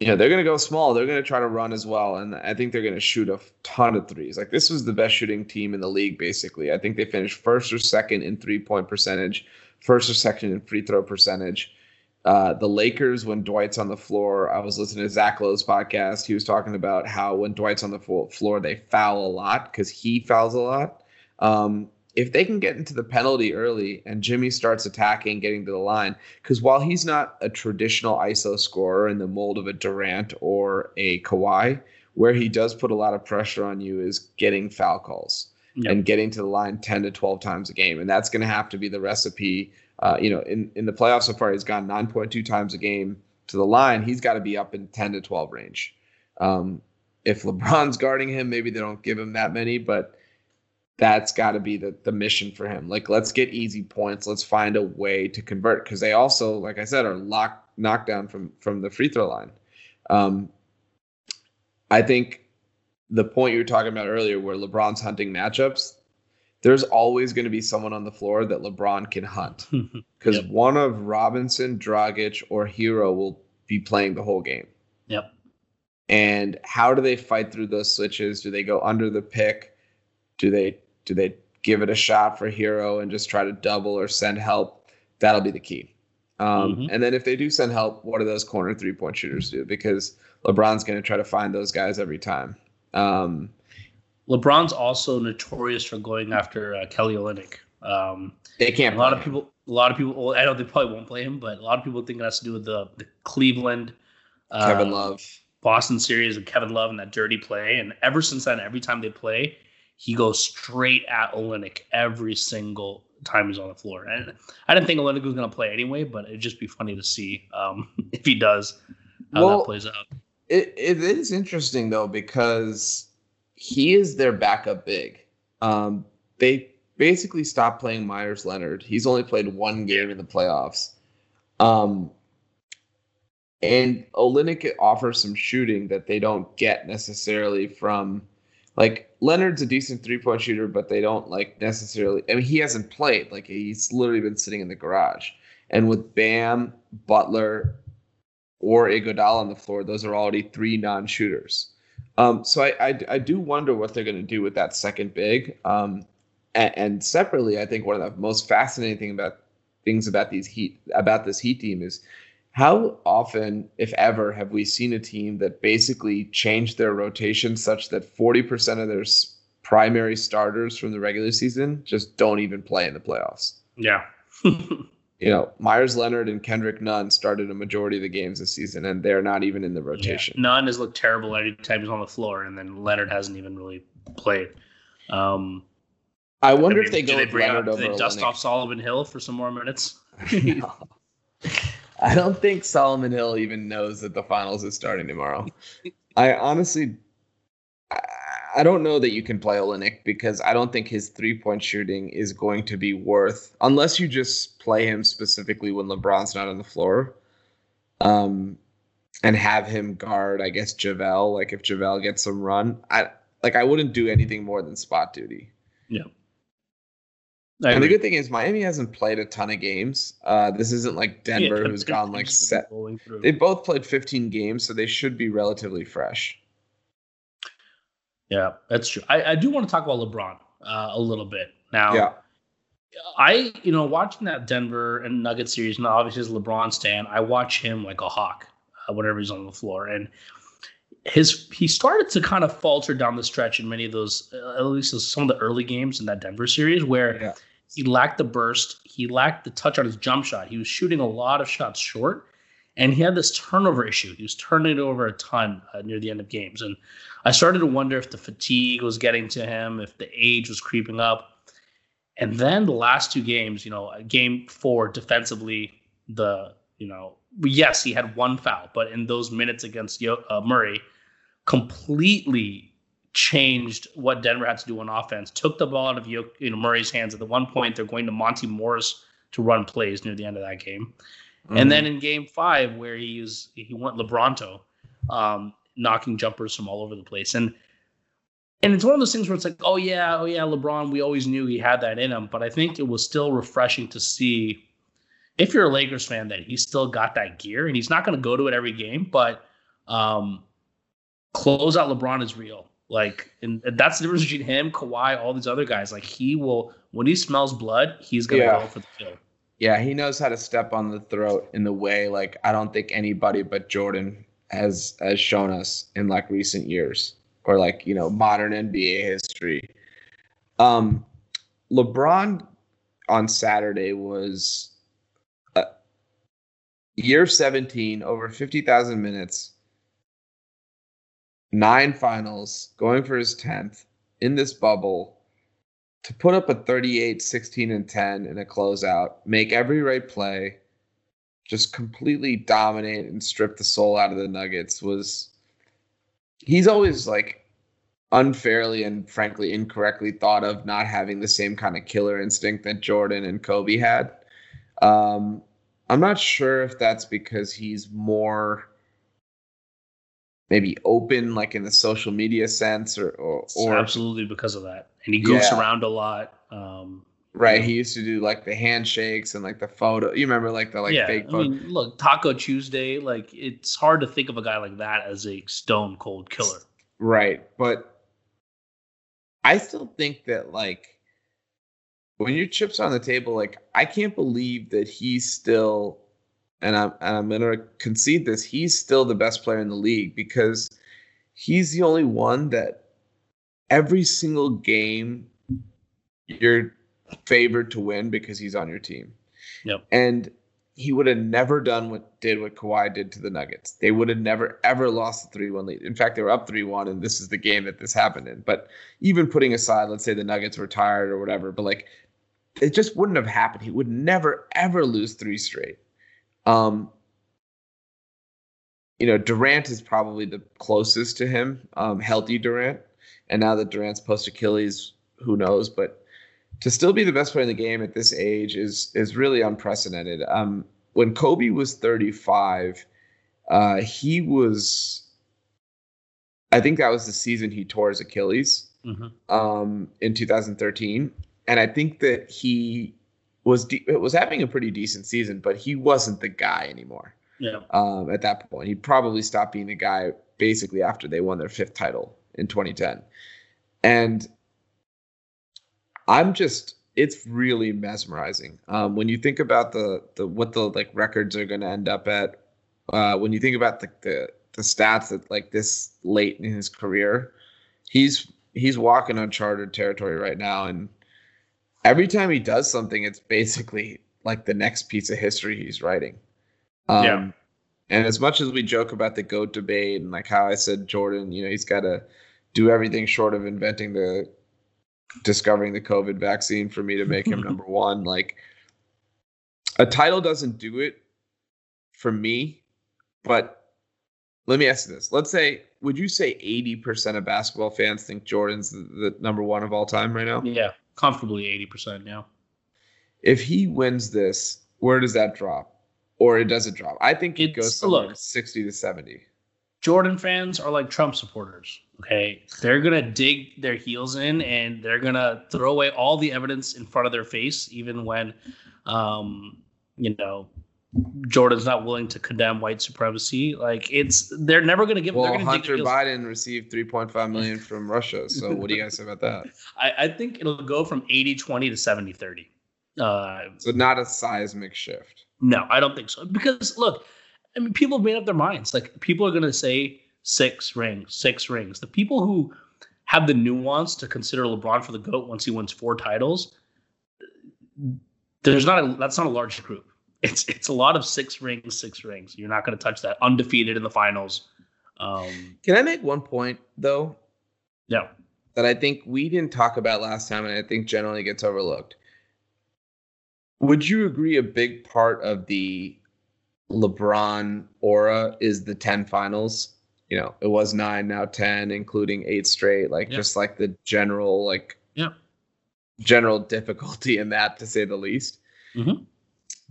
you know they're going to go small. They're going to try to run as well, and I think they're going to shoot a ton of threes. Like this was the best shooting team in the league, basically. I think they finished first or second in three point percentage, first or second in free throw percentage. Uh, the Lakers, when Dwight's on the floor, I was listening to Zach Lowe's podcast. He was talking about how when Dwight's on the floor, they foul a lot because he fouls a lot. Um, if they can get into the penalty early and Jimmy starts attacking, getting to the line, because while he's not a traditional ISO scorer in the mold of a Durant or a Kawhi, where he does put a lot of pressure on you is getting foul calls Yep. and getting to the line 10 to 12 times a game. And that's going to have to be the recipe. Uh, you know, in, in the playoffs so far, he's gone 9.2 times a game to the line. He's got to be up in 10 to 12 range. Um, if LeBron's guarding him, maybe they don't give him that many, but that's got to be the, the mission for him. Like, let's get easy points. Let's find a way to convert because they also, like I said, are locked knocked down from from the free throw line. Um, I think the point you were talking about earlier, where LeBron's hunting matchups, there's always going to be someone on the floor that LeBron can hunt because Yep. one of Robinson, Dragic, or Herro will be playing the whole game. Yep. And how do they fight through those switches? Do they go under the pick? Do they do they give it a shot for Herro and just try to double or send help? That'll be the key. Um, Mhm. And then if they do send help, what do those corner three point shooters do? Because LeBron's going to try to find those guys every time. Um, LeBron's also notorious for going after uh, Kelly Olynyk. Um, they can't. a lot of him. people, a lot of people. Well, I know they probably won't play him, but a lot of people think it has to do with the, the Cleveland, uh, Kevin Love. Boston series of Kevin Love and that dirty play. And ever since then, every time they play, he goes straight at Olynyk every single time he's on the floor. And I didn't think Olynyk was going to play anyway, but it'd just be funny to see um, if he does how Well, that plays out. It it is interesting though because he is their backup big. Um, they basically stopped playing Meyers Leonard. He's only played one game in the playoffs. Um, and Olynyk offers some shooting that they don't get necessarily from like Leonard's a decent three point shooter, but they don't like necessarily. I mean, he hasn't played. Like he's literally been sitting in the garage. And with Bam, Butler, or Iguodala on the floor, those are already three non-shooters. Um, so I, I I do wonder what they're going to do with that second big. Um, and, and separately, I think one of the most fascinating thing about things about these heat about this Heat team is how often, if ever, have we seen a team that basically changed their rotation such that forty percent of their primary starters from the regular season just don't even play in the playoffs? Yeah. you know, Meyers Leonard and Kendrick Nunn started a majority of the games this season, and they're not even in the rotation. Yeah. Nunn has looked terrible anytime he's on the floor, and then Leonard hasn't even really played. Um, I wonder I if they go do they Leonard out, over they dust Olynyk. off Solomon Hill for some more minutes? No. I don't think Solomon Hill even knows that the finals is starting tomorrow. I honestly, I don't know that you can play Olynyk because I don't think his three point shooting is going to be worth unless you just play him specifically when LeBron's not on the floor, um, and have him guard. I guess Javale. Like if Javale gets some run, I like I wouldn't do anything more than spot duty. I And the good thing is Miami hasn't played a ton of games. Uh, this isn't like Denver, Yeah, who's gone like set. They both played 15 games, so they should be relatively fresh. Yeah, that's true. I, I do want to talk about LeBron uh, a little bit now. Yeah. I, you know, watching that Denver and Nugget series, and obviously as LeBron stand, I watch him like a hawk uh, whenever he's on the floor, and his he started to kind of falter down the stretch in many of those, uh, at least some of the early games in that Denver series, where yeah. he lacked the burst, he lacked the touch on his jump shot. He was shooting a lot of shots short, and he had this turnover issue. He was turning it over a ton uh, near the end of games, and I started to wonder if the fatigue was getting to him, if the age was creeping up. And then the last two games, you know, game four defensively, the you know, yes, he had one foul, but in those minutes against uh, Murray, completely changed what Denver had to do on offense. Took the ball out of you know Murray's hands. At the one point, they're going to Monte Morris to run plays near the end of that game, mm-hmm. and then in Game Five, where he he went LeBronto, um, knocking jumpers from all over the place, and and it's one of those things where it's like, oh yeah, oh yeah, LeBron, we always knew he had that in him, but I think it was still refreshing to see. If you're a Lakers fan, that he still got that gear, and he's not going to go to it every game, but um, close out LeBron is real. Like, and that's the difference between him, Kawhi, all these other guys. Like, he will when he smells blood, he's gonna yeah. go for the kill. Yeah, he knows how to step on the throat in the way like I don't think anybody but Jordan has has shown us in like recent years or like you know modern NBA history. Um, LeBron on Saturday was uh, year 17, over 50,000 minutes, nine finals, going for his 10th in this bubble to put up a 38, 16, and 10 in a closeout, make every right play, just completely dominate and strip the soul out of the Nuggets was he's always like unfairly and frankly incorrectly thought of not having the same kind of killer instinct that Jordan and Kobe had. Um, I'm not sure if that's because he's more maybe open like in the social media sense or or, or absolutely because of that and he goofs yeah. around a lot um, right he used to do like the handshakes and like the photo you remember like the like yeah, fake photo? I mean, look taco tuesday like it's hard to think of a guy like that as a stone cold killer right but i still think that like when your chips on the table like i can't believe that he's still and I'm and I'm gonna concede this. He's still the best player in the league because he's the only one that every single game you're favored to win because he's on your team. Yep. And he would have never done what did what Kawhi did to the Nuggets. They would have never ever lost the three one lead. In fact, they were up three one, and this is the game that this happened in. But even putting aside, let's say the Nuggets were tired or whatever, but like it just wouldn't have happened. He would never ever lose three straight. Um, you know, Durant is probably the closest to him, um, healthy Durant. And now that Durant's post Achilles, who knows? But to still be the best player in the game at this age is is really unprecedented. Um, when Kobe was 35, uh, he was, I think that was the season he tore his Achilles mm-hmm. um, in 2013, and I think that he was de- was having a pretty decent season, but he wasn't the guy anymore. Yeah. Um, at that point, he probably stopped being the guy basically after they won their fifth title in 2010, and I'm just it's really mesmerizing um, when you think about the the what the like records are going to end up at. Uh, when you think about the, the the stats that like this late in his career, he's he's walking uncharted territory right now, and every time he does something, it's basically like the next piece of history he's writing. Um, yeah. And as much as we joke about the GOAT debate and like how I said Jordan, you know, he's got to do everything short of inventing the discovering the COVID vaccine for me to make him number one. Like a title doesn't do it for me, but let me ask you this. Let's say, would you say 80% of basketball fans think Jordan's the, the number one of all time right now? Yeah comfortably 80% now. If he wins this, where does that drop? Or it doesn't drop? I think it it's, goes somewhere look, 60 to 70. Jordan fans are like Trump supporters. Okay. They're going to dig their heels in and they're going to throw away all the evidence in front of their face, even when, um, you know, Jordan's not willing to condemn white supremacy. Like it's they're never going to give. Well, Hunter Biden received 3.5 million from Russia. So what do you guys say about that? I, I think it'll go from 80-20 to 70-30. Uh, so not a seismic shift. No, I don't think so. Because look, I mean, people have made up their minds. Like people are going to say six rings, six rings. The people who have the nuance to consider LeBron for the goat once he wins four titles, there's not a that's not a large group. It's it's a lot of six rings, six rings. You're not going to touch that. Undefeated in the finals. Um, Can I make one point though? Yeah. That I think we didn't talk about last time, and I think generally gets overlooked. Would you agree a big part of the LeBron aura is the 10 finals? You know, it was nine, now 10, including eight straight, like Yeah. just like the general, like, Yeah. general difficulty in that, to say the least. Mhm.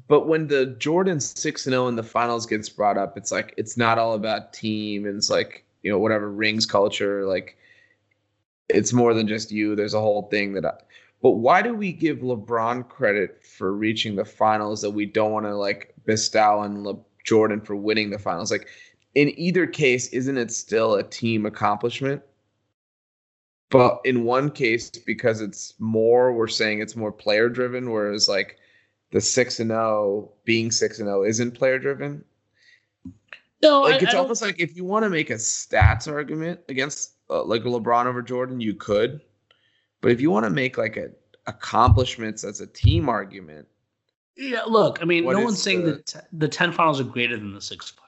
But when the Jordan 6 0 in the finals gets brought up, it's like, it's not all about team. And it's like, you know, whatever rings culture, like, it's more than just you. There's a whole thing that I, but why do we give LeBron credit for reaching the finals that we don't want to like bestow on Le- Jordan for winning the finals? Like in either case, isn't it still a team accomplishment? But in one case, because it's more, we're saying it's more player driven, whereas like the six and zero being six and zero isn't player driven. no, Like I, it's I almost like if you want to make a stats argument against uh, like LeBron over Jordan, you could. But if you want to make like a accomplishments as a team argument, Yeah, look, I mean, no one's saying the- that the 10 finals are greater than the six finals.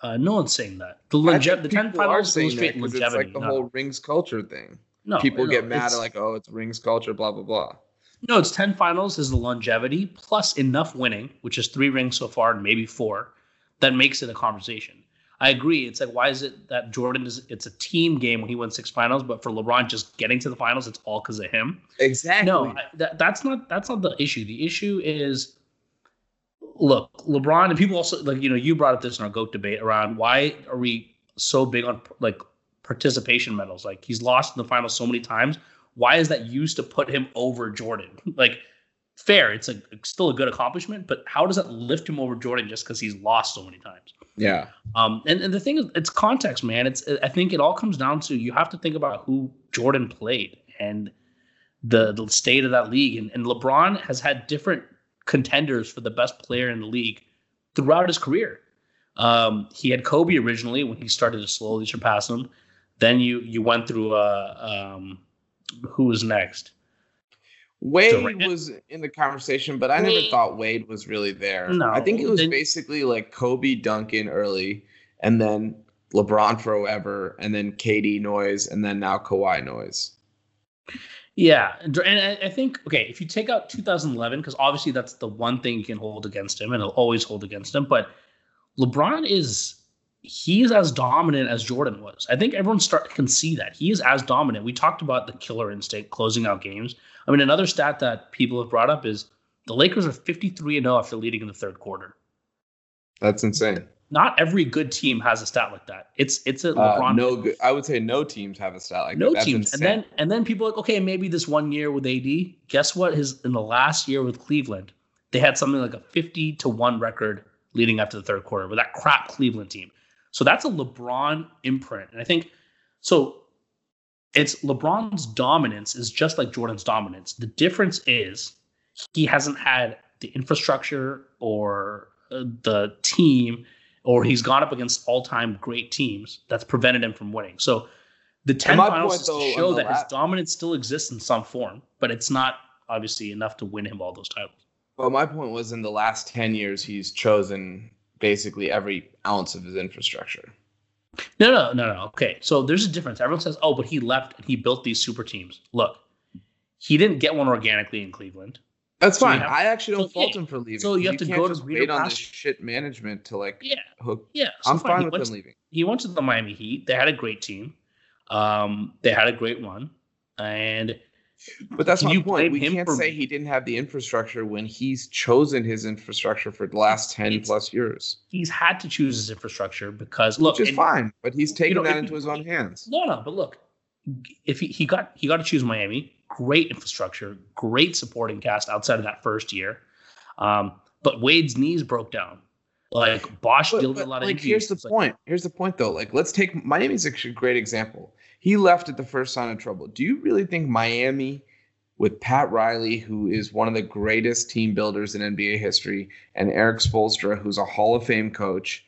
Uh, no one's saying that. The, I longe- the 10 people are finals that illustrate 'cause it's like the no. whole rings culture thing. no, People no, get mad like, oh, it's rings culture, blah blah blah. No, it's 10 finals is the longevity plus enough winning, which is three rings so far and maybe four, that makes it a conversation. I agree. It's like, why is it that Jordan is, it's a team game when he wins six finals, but for LeBron just getting to the finals, it's all because of him? Exactly. No, I, that, that's not that's not the issue. The issue is, look, LeBron and people also like you know you brought up this in our goat debate around why are we so big on like participation medals? Like he's lost in the finals so many times. Why is that used to put him over Jordan? Like fair, it's a it's still a good accomplishment, but how does that lift him over Jordan just because he's lost so many times? yeah. Um, and, and the thing is, it's context, man. It's I think it all comes down to you have to think about who Jordan played and the the state of that league. And, and LeBron has had different contenders for the best player in the league throughout his career. Um, he had Kobe originally when he started to slowly surpass him. Then you you went through uh, um, who was next? Wade Durant. was in the conversation, but I never thought Wade was really there. No, I think it was then- basically like Kobe Duncan early, and then LeBron forever, and then KD noise, and then now Kawhi noise. Yeah, and I- think okay, if you take out 2011, because obviously that's the one thing you can hold against him, and it'll always hold against him. But LeBron is he's as dominant as Jordan was. I think everyone start can see that he is as dominant. We talked about the killer instinct closing out games. I mean, another stat that people have brought up is the Lakers are 53 and 0 after leading in the third quarter. That's insane. Not every good team has a stat like that. It's it's a Uh, LeBron no good. I would say no teams have a stat like no that. No teams. And then and then people are like, okay, maybe this one year with AD. Guess what? His in the last year with Cleveland, they had something like a 50 to 1 record leading up to the third quarter with that crap Cleveland team. So that's a LeBron imprint. And I think so it's LeBron's dominance is just like Jordan's dominance. The difference is he hasn't had the infrastructure or uh, the team or he's gone up against all-time great teams that's prevented him from winning. So the 10 my finals point, is though, to show that his dominance still exists in some form, but it's not obviously enough to win him all those titles. Well, my point was in the last 10 years, he's chosen basically every ounce of his infrastructure. No, no, no, no. Okay, so there's a difference. Everyone says, "Oh, but he left and he built these super teams." Look, he didn't get one organically in Cleveland. That's So fine. have- I actually don't so, fault yeah. him for leaving. So you have to go to wait on this shit management to like Yeah, hook. yeah. so I'm fine He with him to- leaving. He went to the Miami Heat. They had a great team. Um, they had a great one, and But that's my you point. We can't for- say he didn't have the infrastructure when he's chosen his infrastructure for the last 10 plus years. he's had to choose his infrastructure because look, Which is and- fine, but he's taken know, that into you- his own hands. No, no, but look, if he, he got he got to choose Miami, great infrastructure, great supporting cast outside of that first year. Um, but Wade's knees broke down. Like Bosh But, dealt with a lot of like, injuries. here's the like, point. Here's the point, though. Like, let's take Miami's actually a great example. He left at the first sign of trouble. Do you really think Miami with Pat Riley, who is one of the greatest team builders in NBA history, and Erik Spoelstra, who's a Hall of Fame coach,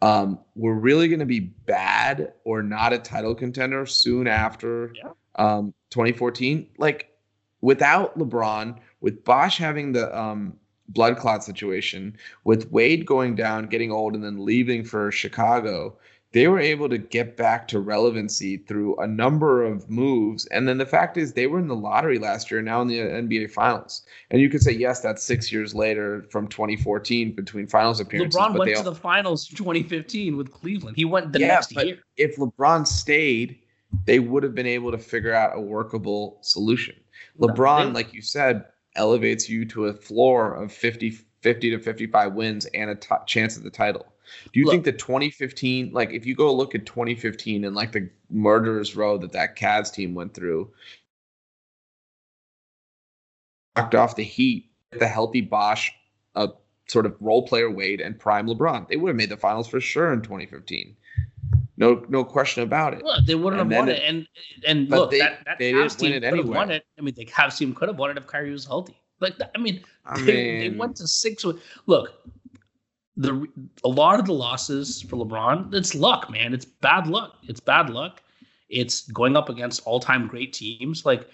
um, we're really going to be bad or not a title contender soon after yeah. um, 2014. Like without LeBron, with Bosh having the um, blood clot situation, with Wade going down, getting old, and then leaving for Chicago, they were able to get back to relevancy through a number of moves. And then the fact is, they were in the lottery last year, now in the NBA Finals. And you could say, yes, that's six years later from 2014 between Finals appearances. LeBron went to the Finals 2015 with Cleveland. He went the yeah, next year. If LeBron stayed, they would have been able to figure out a workable solution. LeBron, like you said, elevates you to a floor of 50, 50 to 55 wins and a t- chance at the title. Do you look, think that 2015, like if you go look at 2015 and like the murderers row that that Cavs team went through, knocked off the Heat, with the healthy Bosh, a sort of role player Wade and prime LeBron, they would have made the finals for sure in 2015. No, no question about it. Well, they wouldn't and have won it, and and look, they, that, that they Cavs team could anyway. have won it. I mean, the Cavs team could have won it if Kyrie was healthy. Like, I mean, I they, mean, they went to six. Look, the a lot of the losses for LeBron, it's luck, man. It's bad luck. It's bad luck. It's going up against all-time great teams. Like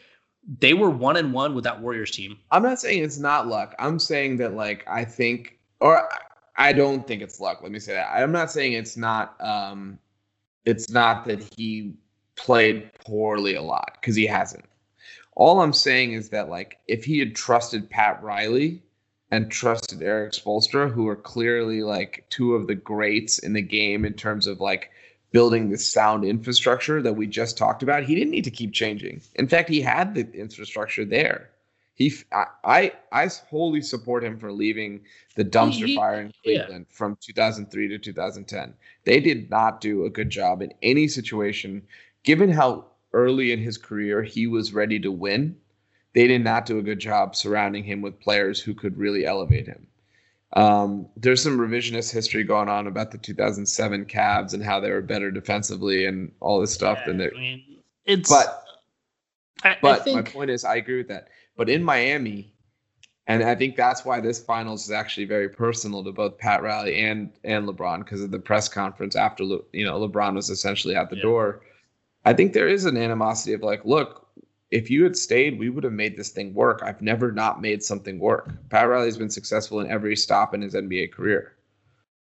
they were one and one with that Warriors team. I'm not saying it's not luck. I'm saying that like I think or I don't think it's luck. Let me say that. I'm not saying it's not um it's not that he played poorly a lot because he hasn't. All I'm saying is that like if he had trusted Pat Riley and trusted Erik Spoelstra, who are clearly like two of the greats in the game in terms of like building the sound infrastructure that we just talked about. He didn't need to keep changing. In fact, he had the infrastructure there. He, I, I, I wholly support him for leaving the dumpster he, fire in Cleveland yeah. from 2003 to 2010. They did not do a good job in any situation, given how early in his career he was ready to win they did not do a good job surrounding him with players who could really elevate him. Um, there's some revisionist history going on about the 2007 Cavs and how they were better defensively and all this stuff yeah, than they. I mean, it's but I, but I think... my point is, I agree with that. But in Miami, and I think that's why this finals is actually very personal to both Pat Riley and and LeBron because of the press conference after you know LeBron was essentially at the yeah. door. I think there is an animosity of like, look, if you had stayed, we would have made this thing work. I've never not made something work. Pat Riley's been successful in every stop in his NBA career.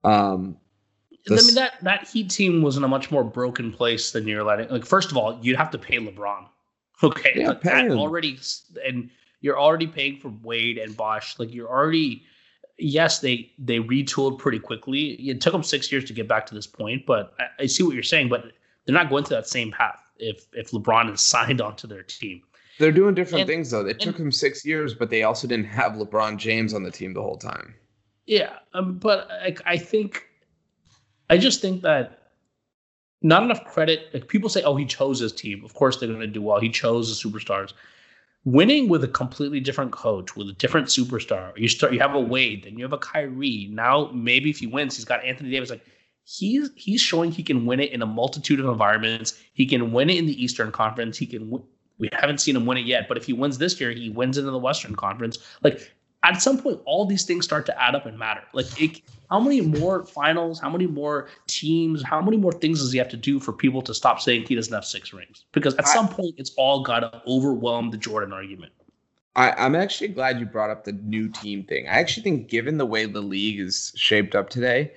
Um, I mean that that Heat team was in a much more broken place than you're letting. Like, first of all, you'd have to pay LeBron. Okay, yeah, like that already, and you're already paying for Wade and Bosh. Like, you're already. Yes, they they retooled pretty quickly. It took them six years to get back to this point, but I, I see what you're saying. But they're not going to that same path if if LeBron is signed onto their team. They're doing different and, things though. It took them six years, but they also didn't have LeBron James on the team the whole time. Yeah, um, but I, I think, I just think that not enough credit. Like people say, oh, he chose his team. Of course, they're going to do well. He chose the superstars. Winning with a completely different coach, with a different superstar. You start. You have a Wade, then you have a Kyrie. Now maybe if he wins, he's got Anthony Davis. Like he's he's showing he can win it in a multitude of environments. He can win it in the Eastern Conference. He can. We haven't seen him win it yet, but if he wins this year, he wins it in the Western Conference. Like at some point, all these things start to add up and matter. Like, it, how many more finals? How many more teams? How many more things does he have to do for people to stop saying he doesn't have six rings? Because at I, some point, it's all got to overwhelm the Jordan argument. I, am actually glad you brought up the new team thing. I actually think, given the way the league is shaped up today,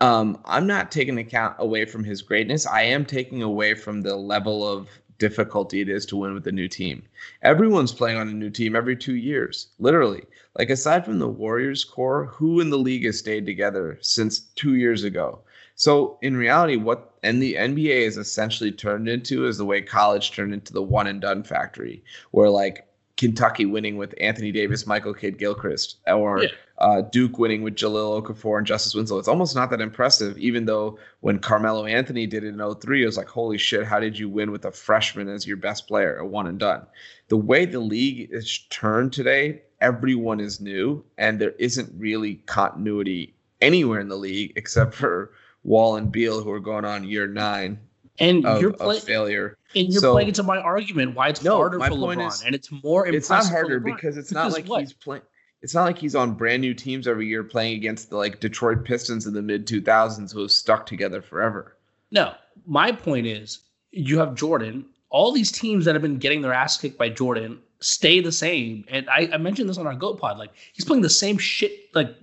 um, I'm not taking account away from his greatness. I am taking away from the level of difficulty it is to win with a new team. Everyone's playing on a new team every two years, literally. Like aside from the Warriors core, who in the league has stayed together since two years ago? So in reality, what and the NBA is essentially turned into is the way college turned into the one and done factory, where like Kentucky winning with Anthony Davis, Michael Kidd Gilchrist, or yeah. uh, Duke winning with Jahlil Okafor and Justice Winslow. It's almost not that impressive, even though when Carmelo Anthony did it in 03, it was like, holy shit, how did you win with a freshman as your best player, a one and done? The way the league is turned today, everyone is new, and there isn't really continuity anywhere in the league except for Wall and Beal, who are going on year nine And of, you're of failure. And you're So- playing into my argument why it's No, harder for LeBron is- and it's more It's not harder because it's not Because like what? he's playing. It's not like he's on brand new teams every year playing against the like Detroit Pistons in the mid 2000s who have stuck together forever. No, my point is you have Jordan. All these teams that have been getting their ass kicked by Jordan stay the same. And I, I mentioned this on our Goat Pod. Like he's playing the same shit like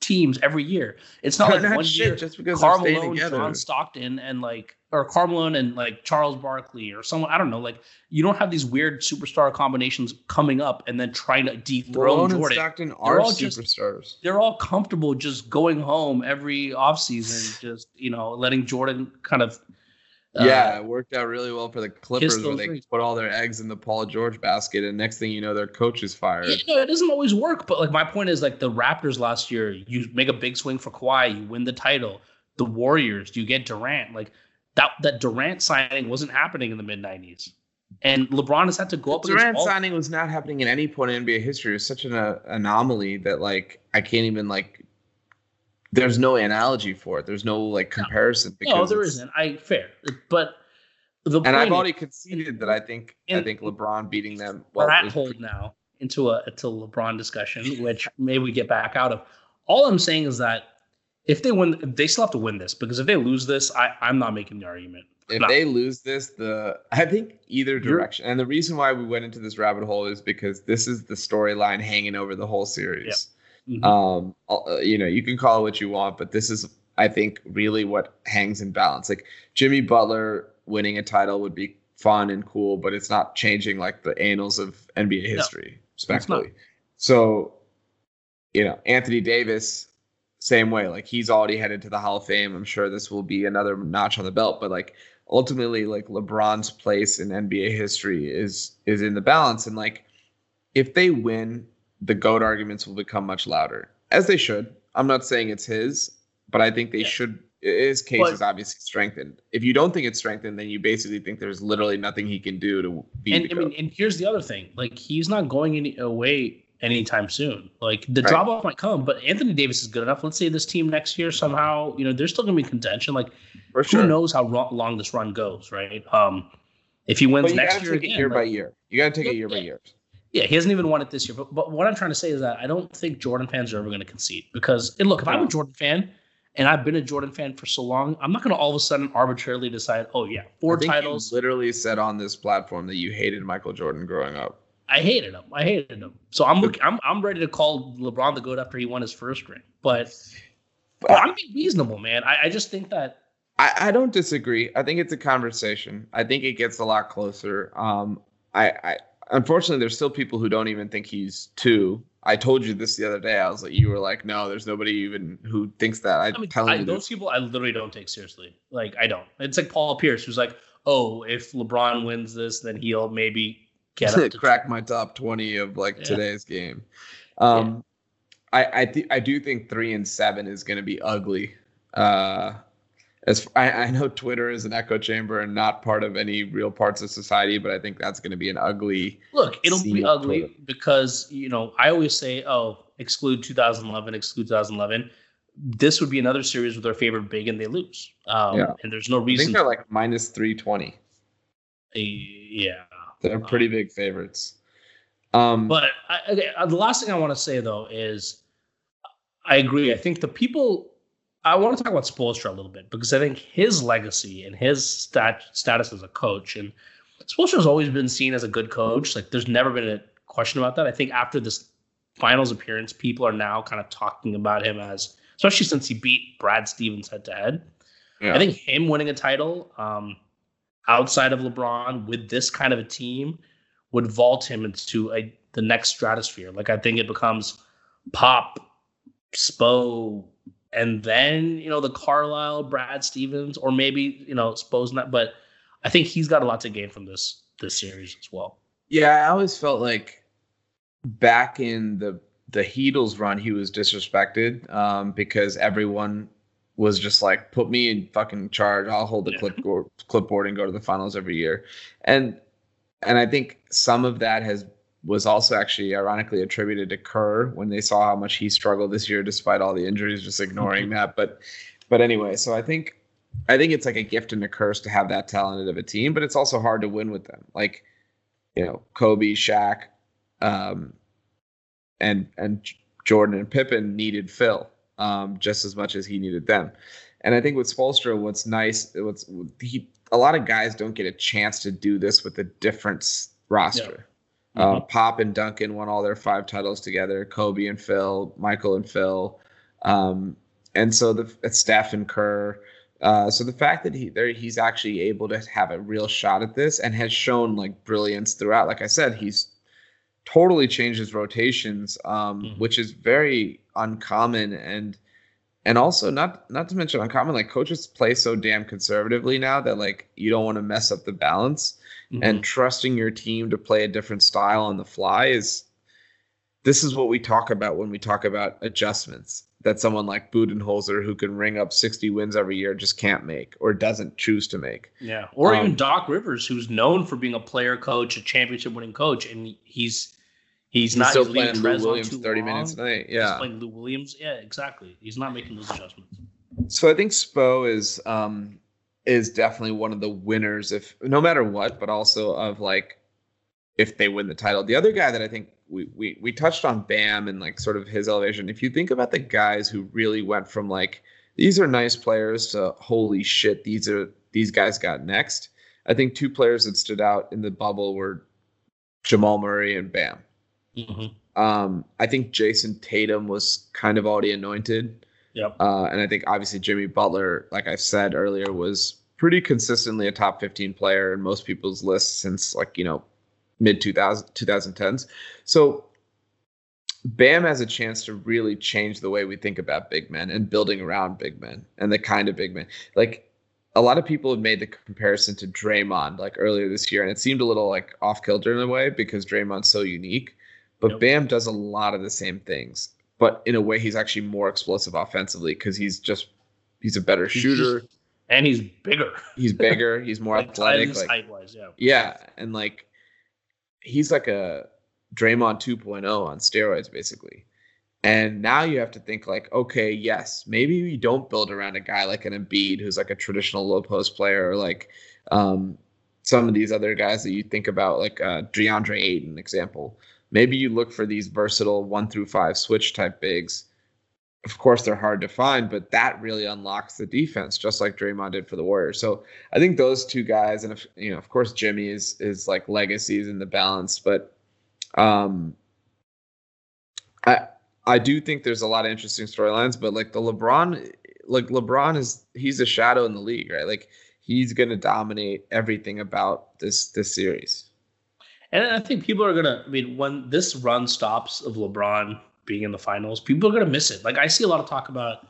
teams every year. It's not They're like not one shit year just because Carmelo, together. John Stockton, and like or Carmelo and like Charles Barkley or someone. I don't know. Like you don't have these weird superstar combinations coming up and then trying to dethrone Malone and Jordan. Stockton are all just- superstars. They're all comfortable just going home every offseason, just you know, letting Jordan kind of uh, yeah, it worked out really well for the Clippers where they put all their eggs in the Paul George basket, and next thing you know, their coach is fired. Yeah, no, it doesn't always work. But like my point is, like the Raptors last year, you make a big swing for Kawhi, you win the title. The Warriors, you get Durant. Like that, that Durant signing wasn't happening in the mid '90s, and LeBron has had to go up Durant all. signing was not happening at any point in NBA history. It was such an uh, anomaly that like I can't even like. There's no analogy for it. There's no like comparison. no, there it's- isn't. I fair, but the And I've already conceded that I think I think LeBron beating them. Well, at is- hold now into a into LeBron discussion, which maybe we get back out of. All I'm saying is that if they win, they still have to win this because if they lose this, I, I'm not making the argument. if No. they lose this, the I think either You're- direction. And the reason why we went into this rabbit hole is because this is the storyline hanging over the whole series. Mhm. Um, uh, you know, you can call it what you want, but this is, I think, really what hangs in balance. Like Jimmy Butler winning a title would be fun and cool, but it's not changing like the annals of NBA history, respectfully. So, you know, Anthony Davis, same way. Like he's already headed to the Hall of Fame. I'm sure this will be another notch on the belt, but like ultimately, like LeBron's place in NBA history is is in the balance. And like if they win, the GOAT arguments will become much louder. As they should. I'm not saying it's his, but I think they Yeah. should his case But- is obviously strengthened. If you don't think it's strengthened, then you basically think there's literally nothing he can do to be and I mean, and here's the other thing: like he's not going any away anytime soon. Like the Right. drop off might come, but Anthony Davis is good enough. Let's say this team next year somehow, you know, they're still going to be contention. Like For who knows how ro- long this run goes, right? Um, if he wins next year take again, year like- by year. You gotta take it Yeah, year by year. Yeah, he hasn't even won it this year. But, but what I'm trying to say is that I don't think Jordan fans are ever going to concede because, and look, if I'm a Jordan fan and I've been a Jordan fan for so long, I'm not going to all of a sudden arbitrarily decide, oh yeah, four titles. You literally said on this platform that you hated Michael Jordan growing up. I hated him. I hated him. So I'm looking. I'm I'm ready to call LeBron the goat after he won his first ring. But, But but I'm being reasonable, man. I, I just think that I, I don't disagree. I think it's a conversation. I think it gets a lot closer. Um, I, I unfortunately there's still people who don't even think he's two. I told you this the other day. I was like, you were like, no, there's nobody even who thinks that. I, I mean, telling I, you those this. people I literally don't take seriously. Like I don't. It's like Paul Pierce, who's like, oh, if LeBron wins this, then he'll maybe get up to crack my top 20 of like Yeah. today's game. Um, I I, th- I do think three and seven is going to be ugly. Uh, as I, I know Twitter is an echo chamber and not part of any real parts of society, but I think that's going to be an ugly. Look, it'll be ugly Twitter. because you know I always say, "Oh, exclude 2011, exclude 2011." This would be another series with their favorite big, and they lose. Um, Yeah. And there's no reason. I think they're like minus three twenty. to, yeah. They're pretty big favorites. Um, But I, okay, uh, the last thing I want to say though is, I agree. I think the people. I want to talk about Spoelstra a little bit because I think his legacy and his stat, status as a coach and Spoelstra has always been seen as a good coach. Like there's never been a question about that. I think after this finals appearance, people are now kind of talking about him as, especially since he beat Brad Stevens head to head. I think him winning a title um, outside of LeBron with this kind of a team would vault him into a, the next stratosphere. Like I think it becomes Pop, Spo, and then you know the Carlisle, Brad Stevens, or maybe you know Spo's not. But I think he's got a lot to gain from this this series as well. Yeah, I always felt like back in the the Heatles run, he was disrespected um, because everyone was just like, "Put me in fucking charge. I'll hold the Yeah. clipboard clipboard and go to the finals every year." And and I think some of that has was also actually ironically attributed to Kerr when they saw how much he struggled this year despite all the injuries, just ignoring that. But but anyway, so I think I think it's like a gift and a curse to have that talented of a team, but it's also hard to win with them. Like, you know, Kobe, Shaq, um, and and Jordan and Pippen needed Phil um, just as much as he needed them. And I think with Spoelstra, what's nice, what's he, a lot of guys don't get a chance to do this with a different roster. Uh, mm-hmm. Pop and Duncan won all their five titles together. Kobe and Phil, Michael and Phil, um, and so the Steph and Kerr. Uh, so the fact that he there he's actually able to have a real shot at this and has shown like brilliance throughout. Like I said, he's totally changed his rotations, um, mm-hmm. which is very uncommon and and also not not to mention uncommon like coaches play so damn conservatively now that like you don't want to mess up the balance mm-hmm. and trusting your team to play a different style on the fly is this is what we talk about when we talk about adjustments that someone like Budenholzer who can ring up 60 wins every year just can't make or doesn't choose to make. Yeah. Or um, even Doc Rivers who's known for being a player coach, a championship winning coach and he's He's, he's not still playing Lou Williams 30 long. minutes a night. Yeah. He's playing Lou Williams. Yeah, exactly. He's not making those adjustments. So I think Spo is um is definitely one of the winners if no matter what, but also of like if they win the title. The other guy that I think we we we touched on Bam and like sort of his elevation. If you think about the guys who really went from like these are nice players to holy shit, these are these guys got next. I think two players that stood out in the bubble were Jamal Murray and Bam. Mm-hmm. Um, I think Jayson Tatum was kind of already anointed. Yep. Uh, and I think obviously Jimmy Butler, like I said earlier, was pretty consistently a top 15 player in most people's lists since like, you know, mid 2000, 2010s. So Bam has a chance to really change the way we think about big men and building around big men and the kind of big men. Like a lot of people have made the comparison to Draymond like earlier this year, and it seemed a little like off kilter in a way because Draymond's so unique. But. Bam does a lot of the same things, but in a way he's actually more explosive offensively because he's just he's a better shooter. And he's bigger. He's bigger. He's more like, athletic. Like, height-wise, yeah. Yeah, and like he's like a Draymond 2.0 on steroids, basically. And now you have to think like, okay, yes, maybe we don't build around a guy like an Embiid who's like a traditional low post player, or like um, some of these other guys that you think about, like uh, DeAndre Ayton, example maybe you look for these versatile one through five switch type bigs. Of course, they're hard to find, but that really unlocks the defense, just like Draymond did for the Warriors. So I think those two guys, and if you know, of course, Jimmy is is like legacies in the balance, but um, I I do think there's a lot of interesting storylines, but like the LeBron, like LeBron is he's a shadow in the league, right? Like he's gonna dominate everything about this this series. And I think people are gonna. I mean, when this run stops of LeBron being in the finals, people are gonna miss it. Like I see a lot of talk about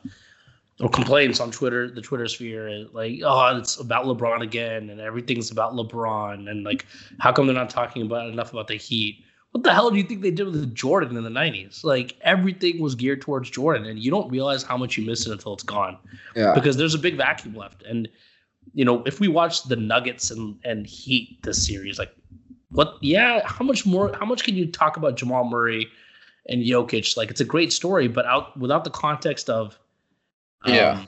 or complaints on Twitter, the Twitter sphere, like, oh, it's about LeBron again, and everything's about LeBron, and like, how come they're not talking about enough about the Heat? What the hell do you think they did with Jordan in the '90s? Like everything was geared towards Jordan, and you don't realize how much you miss it until it's gone. Yeah. Because there's a big vacuum left, and you know, if we watch the Nuggets and and Heat this series, like what? Yeah, how much more? How much can you talk about Jamal Murray and Jokic? Like, it's a great story, but out without the context of, um, yeah,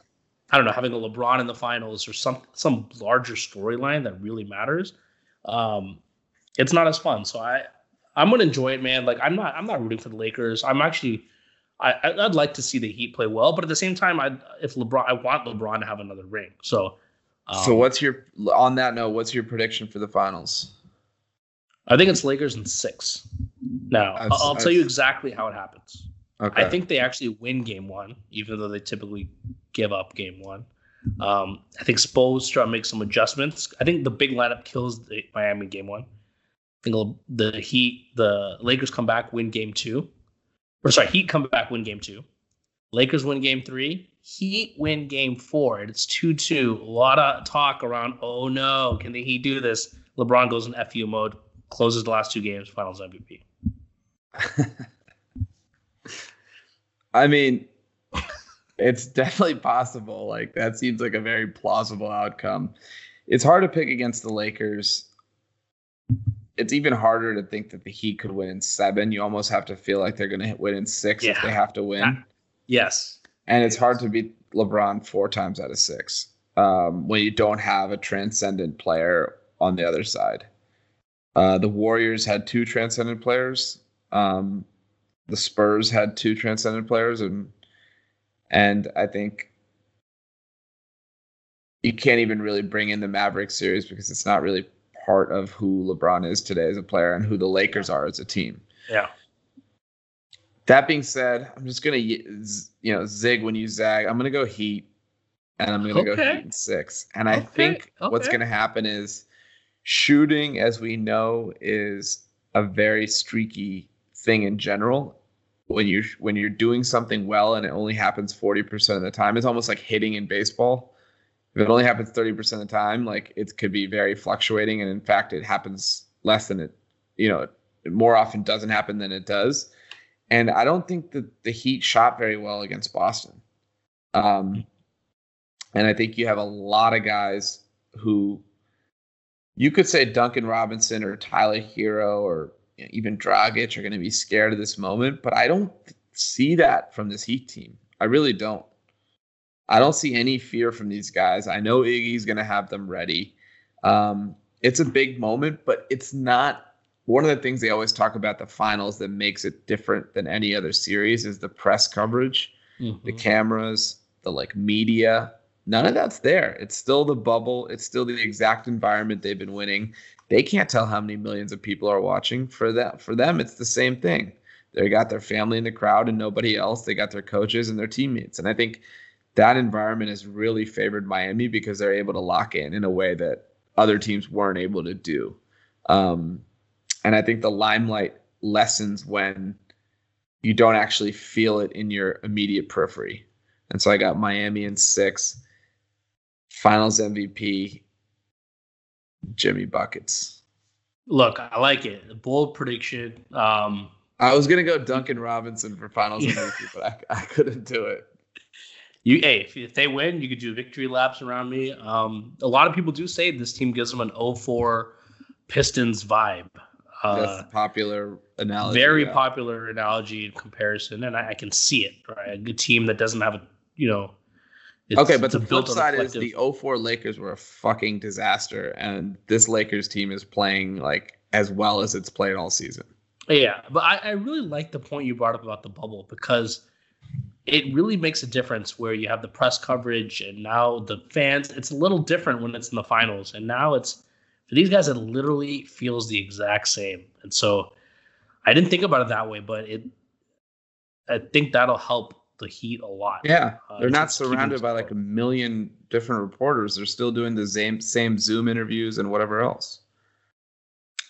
I don't know, having a LeBron in the finals or some some larger storyline that really matters. Um, it's not as fun. So I I'm gonna enjoy it, man. Like I'm not I'm not rooting for the Lakers. I'm actually I I'd like to see the Heat play well, but at the same time, I if LeBron I want LeBron to have another ring. So. Um, so what's your on that note? What's your prediction for the finals? I think it's Lakers in six. Now, I've, I'll, I've, tell you exactly how it happens. Okay. I think they actually win game one, even though they typically give up game one. Um, I think Spoelstra makes some adjustments. I think the big lineup kills the Miami game one. I think the Heat, the Lakers come back, win game two. Or sorry, Heat come back, win game two. Lakers win game three. Heat win game four. It's 2 2. A lot of talk around, oh no, can the Heat do this? LeBron goes in FU mode, closes the last two games, finals MVP. I mean, it's definitely possible. Like that seems like a very plausible outcome. It's hard to pick against the Lakers. It's even harder to think that the Heat could win in seven. You almost have to feel like they're going to win in six yeah. if they have to win. yes. And it's hard to beat LeBron four times out of six. um, when you don't have a transcendent player on the other side. Uh, the Warriors had two transcendent players. Um, the Spurs had two transcendent players, and and I think you can't even really bring in the Maverick series because it's not really part of who LeBron is today as a player and who the Lakers are as a team. Yeah. That being said, I'm just gonna you know zig when you zag. I'm gonna go Heat, and I'm gonna okay. go Heat in six. And I okay. think okay. what's gonna happen is shooting, as we know, is a very streaky thing in general. When you're when you're doing something well and it only happens 40% of the time, it's almost like hitting in baseball. If it only happens 30% of the time, like it could be very fluctuating. And in fact, it happens less than it, you know, more often doesn't happen than it does. And I don't think that the Heat shot very well against Boston. Um, and I think you have a lot of guys who you could say Duncan Robinson or Tyler Herro or even Dragic are going to be scared of this moment, but I don't see that from this Heat team. I really don't. I don't see any fear from these guys. I know Iggy's going to have them ready. Um, it's a big moment, but it's not one of the things they always talk about the finals that makes it different than any other series is the press coverage, mm-hmm. the cameras, the like media. None of that's there. It's still the bubble. It's still the exact environment they've been winning. They can't tell how many millions of people are watching. For that, for them, it's the same thing. They got their family in the crowd and nobody else. They got their coaches and their teammates. And I think that environment has really favored Miami because they're able to lock in in a way that other teams weren't able to do. Um, and I think the limelight lessens when you don't actually feel it in your immediate periphery. And so I got Miami in six, finals MVP, Jimmy Buckets. Look, I like it. Bold prediction. Um, I was gonna go Duncan Robinson for finals MVP, but I, I couldn't do it. You, hey, if, if, they win, you could do victory laps around me. Um, a lot of people do say this team gives them an 0-4 Pistons vibe. Uh, That's popular analogy. Very yeah. popular analogy in comparison, and I, I, can see it. Right, a good team that doesn't have a you know. Okay, but the flip side is the 04 Lakers were a fucking disaster, and this Lakers team is playing like as well as it's played all season. Yeah, but I, I really like the point you brought up about the bubble because it really makes a difference where you have the press coverage and now the fans. It's a little different when it's in the finals, and now it's for these guys, it literally feels the exact same. And so I didn't think about it that way, but it I think that'll help the Heat a lot. Yeah, uh, they're not surrounded by like a million different reporters. They're still doing the same same Zoom interviews and whatever else.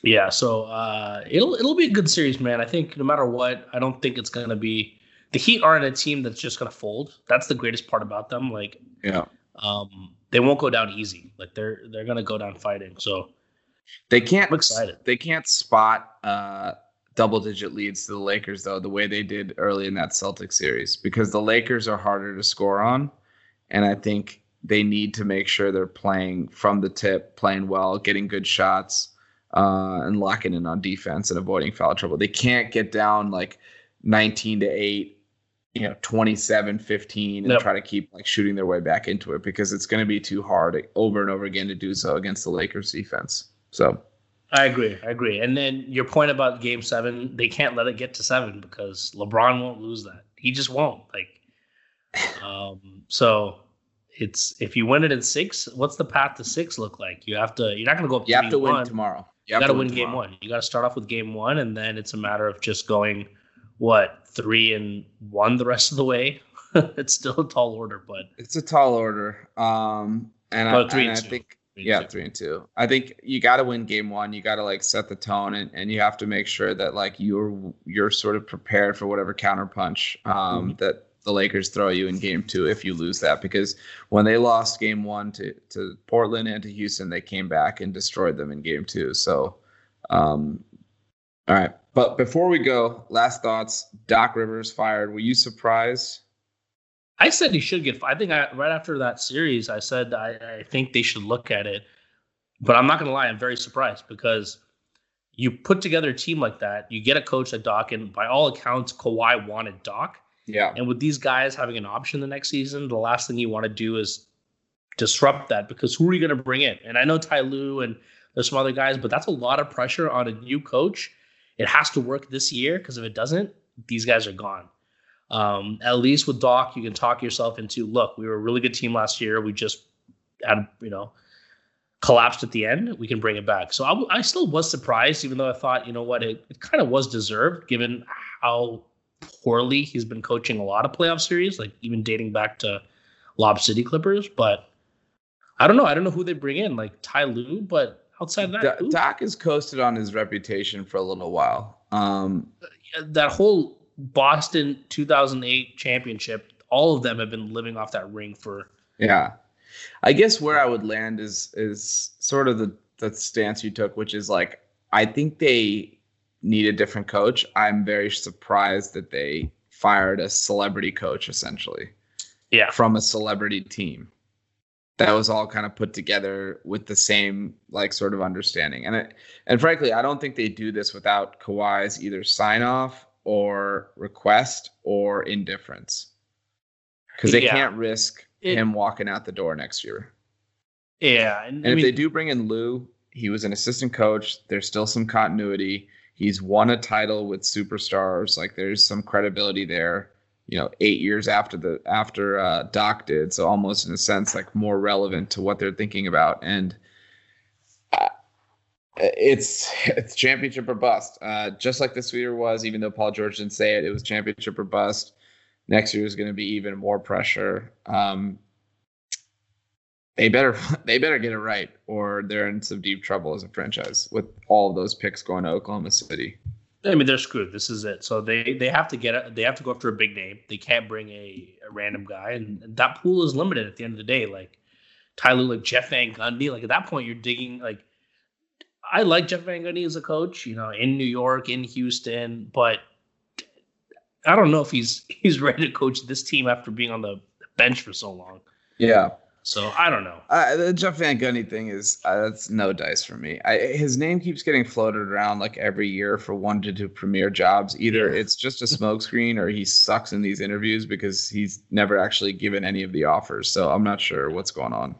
Yeah, so uh, it'll it'll be a good series, man. I think no matter what, I don't think it's gonna be the Heat aren't a team that's just gonna fold. That's the greatest part about them. Like, yeah, um, they won't go down easy. Like they're they're gonna go down fighting. So they can't. I'm excited. They can't spot uh, double digit leads to the Lakers though, the way they did early in that Celtic series, because the Lakers are harder to score on, and I think they need to make sure they're playing from the tip, playing well, getting good shots, uh, and locking in on defense and avoiding foul trouble. They can't get down like 19 to 8 you know 27 15 and try to keep like shooting their way back into it because it's going to be too hard over and over again to do so against the Lakers defense. So I agree. I agree. And then your point about game 7, they can't let it get to 7 because LeBron won't lose that. He just won't. Like um so it's if you win it in 6, what's the path to 6 look like? You have to you're not going to go up You have to win one. tomorrow. You, you got to win, win game 1. You got to start off with game 1 and then it's a matter of just going what three and one the rest of the way. it's still a tall order, but it's a tall order. Um, and, I, and, and I think three yeah, two. three and two. I think you got to win game one. You got to like set the tone, and, and you have to make sure that like you're you're sort of prepared for whatever counterpunch um, mm-hmm. that the Lakers throw you in game two if you lose that. Because when they lost game one to to Portland and to Houston, they came back and destroyed them in game two. So, um, all right. But before we go, last thoughts. Doc Rivers fired. Were you surprised? I said he should get. I think I, right after that series, I said I, I think they should look at it. But I'm not going to lie, I'm very surprised because you put together a team like that, you get a coach like Doc, and by all accounts, Kawhi wanted Doc. Yeah. And with these guys having an option the next season, the last thing you want to do is disrupt that because who are you going to bring in? And I know Ty Lue and there's some other guys, but that's a lot of pressure on a new coach. It has to work this year because if it doesn't, these guys are gone. Um, at least with Doc, you can talk yourself into look, we were a really good team last year. We just had, you know, collapsed at the end. We can bring it back. So I, I still was surprised, even though I thought, you know what, it, it kind of was deserved given how poorly he's been coaching a lot of playoff series, like even dating back to Lob City Clippers. But I don't know. I don't know who they bring in, like Ty Lue, but outside that, Doc has coasted on his reputation for a little while. Um, that whole Boston 2008 championship, all of them have been living off that ring for. Yeah, I guess where I would land is is sort of the the stance you took, which is like I think they need a different coach. I'm very surprised that they fired a celebrity coach essentially. Yeah, from a celebrity team that was all kind of put together with the same like sort of understanding. And it, and frankly, I don't think they do this without Kawhi's either sign off or request or indifference. Because they yeah. can't risk it, him walking out the door next year. Yeah. And, and if mean, they do bring in Lou, he was an assistant coach. There's still some continuity. He's won a title with superstars. Like there's some credibility there you know eight years after the after uh, Doc did, so almost in a sense like more relevant to what they're thinking about, and it's it's championship or bust. Uh, just like the sweeter was, even though Paul George didn't say it, it was championship or bust. Next year is going to be even more pressure. Um, they better they better get it right, or they're in some deep trouble as a franchise with all of those picks going to Oklahoma City. I mean, they're screwed. This is it. So they they have to get a, they have to go after a big name. They can't bring a, a random guy, and, and that pool is limited at the end of the day. Like Tyler, like Jeff Van Gundy. Like at that point, you're digging. Like I like Jeff Van Gundy as a coach. You know, in New York, in Houston, but I don't know if he's he's ready to coach this team after being on the bench for so long. Yeah. So I don't know. Uh, the Jeff Van Gundy thing is uh, that's no dice for me. I, his name keeps getting floated around like every year for one to two premier jobs. Either yeah. it's just a smokescreen or he sucks in these interviews because he's never actually given any of the offers. So I'm not sure what's going on.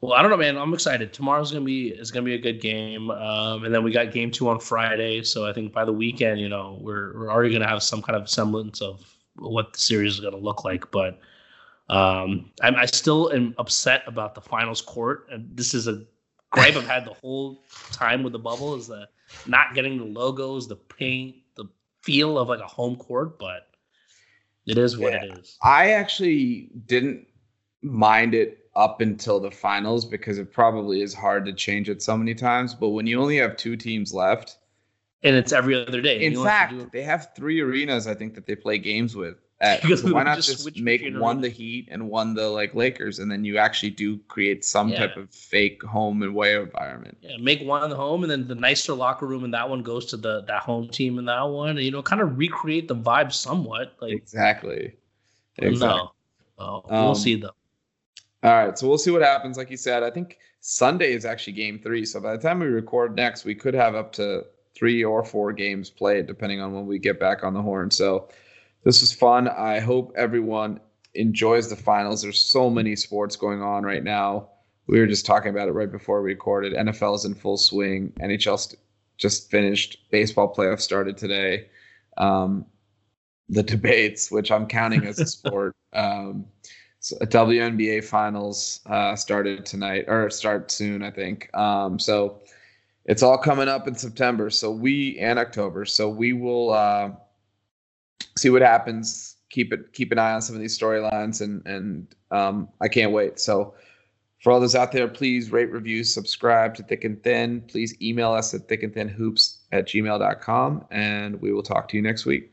Well, I don't know, man. I'm excited. Tomorrow's gonna be is gonna be a good game, um, and then we got game two on Friday. So I think by the weekend, you know, we're we're already gonna have some kind of semblance of what the series is gonna look like. But um, I'm, I still am upset about the finals court, and this is a gripe I've had the whole time with the bubble is the not getting the logos, the paint, the feel of like a home court, but it is what yeah. it is. I actually didn't mind it up until the finals because it probably is hard to change it so many times. But when you only have two teams left, and it's every other day. In fact, they have three arenas I think that they play games with. At, so why not just, just make one the Heat and one the like Lakers, and then you actually do create some yeah. type of fake home and away environment. Yeah, make one the home, and then the nicer locker room and that one goes to the that home team and that one. And, you know, kind of recreate the vibe somewhat. Like exactly. Exactly. No, oh, we'll um, see though. All right, so we'll see what happens. Like you said, I think Sunday is actually game three. So by the time we record next, we could have up to three or four games played, depending on when we get back on the horn. So this was fun. I hope everyone enjoys the finals. There's so many sports going on right now. We were just talking about it right before we recorded. NFL is in full swing. NHL just finished. Baseball playoffs started today. Um, the debates, which I'm counting as a sport. Um, so WNBA finals uh, started tonight or start soon, I think. Um, so it's all coming up in September. So we and October. So we will uh, see what happens. Keep it keep an eye on some of these storylines, and and um, I can't wait. So for all those out there, please rate, review, subscribe to Thick and Thin. Please email us at thickandthinhoops at gmail.com, and we will talk to you next week.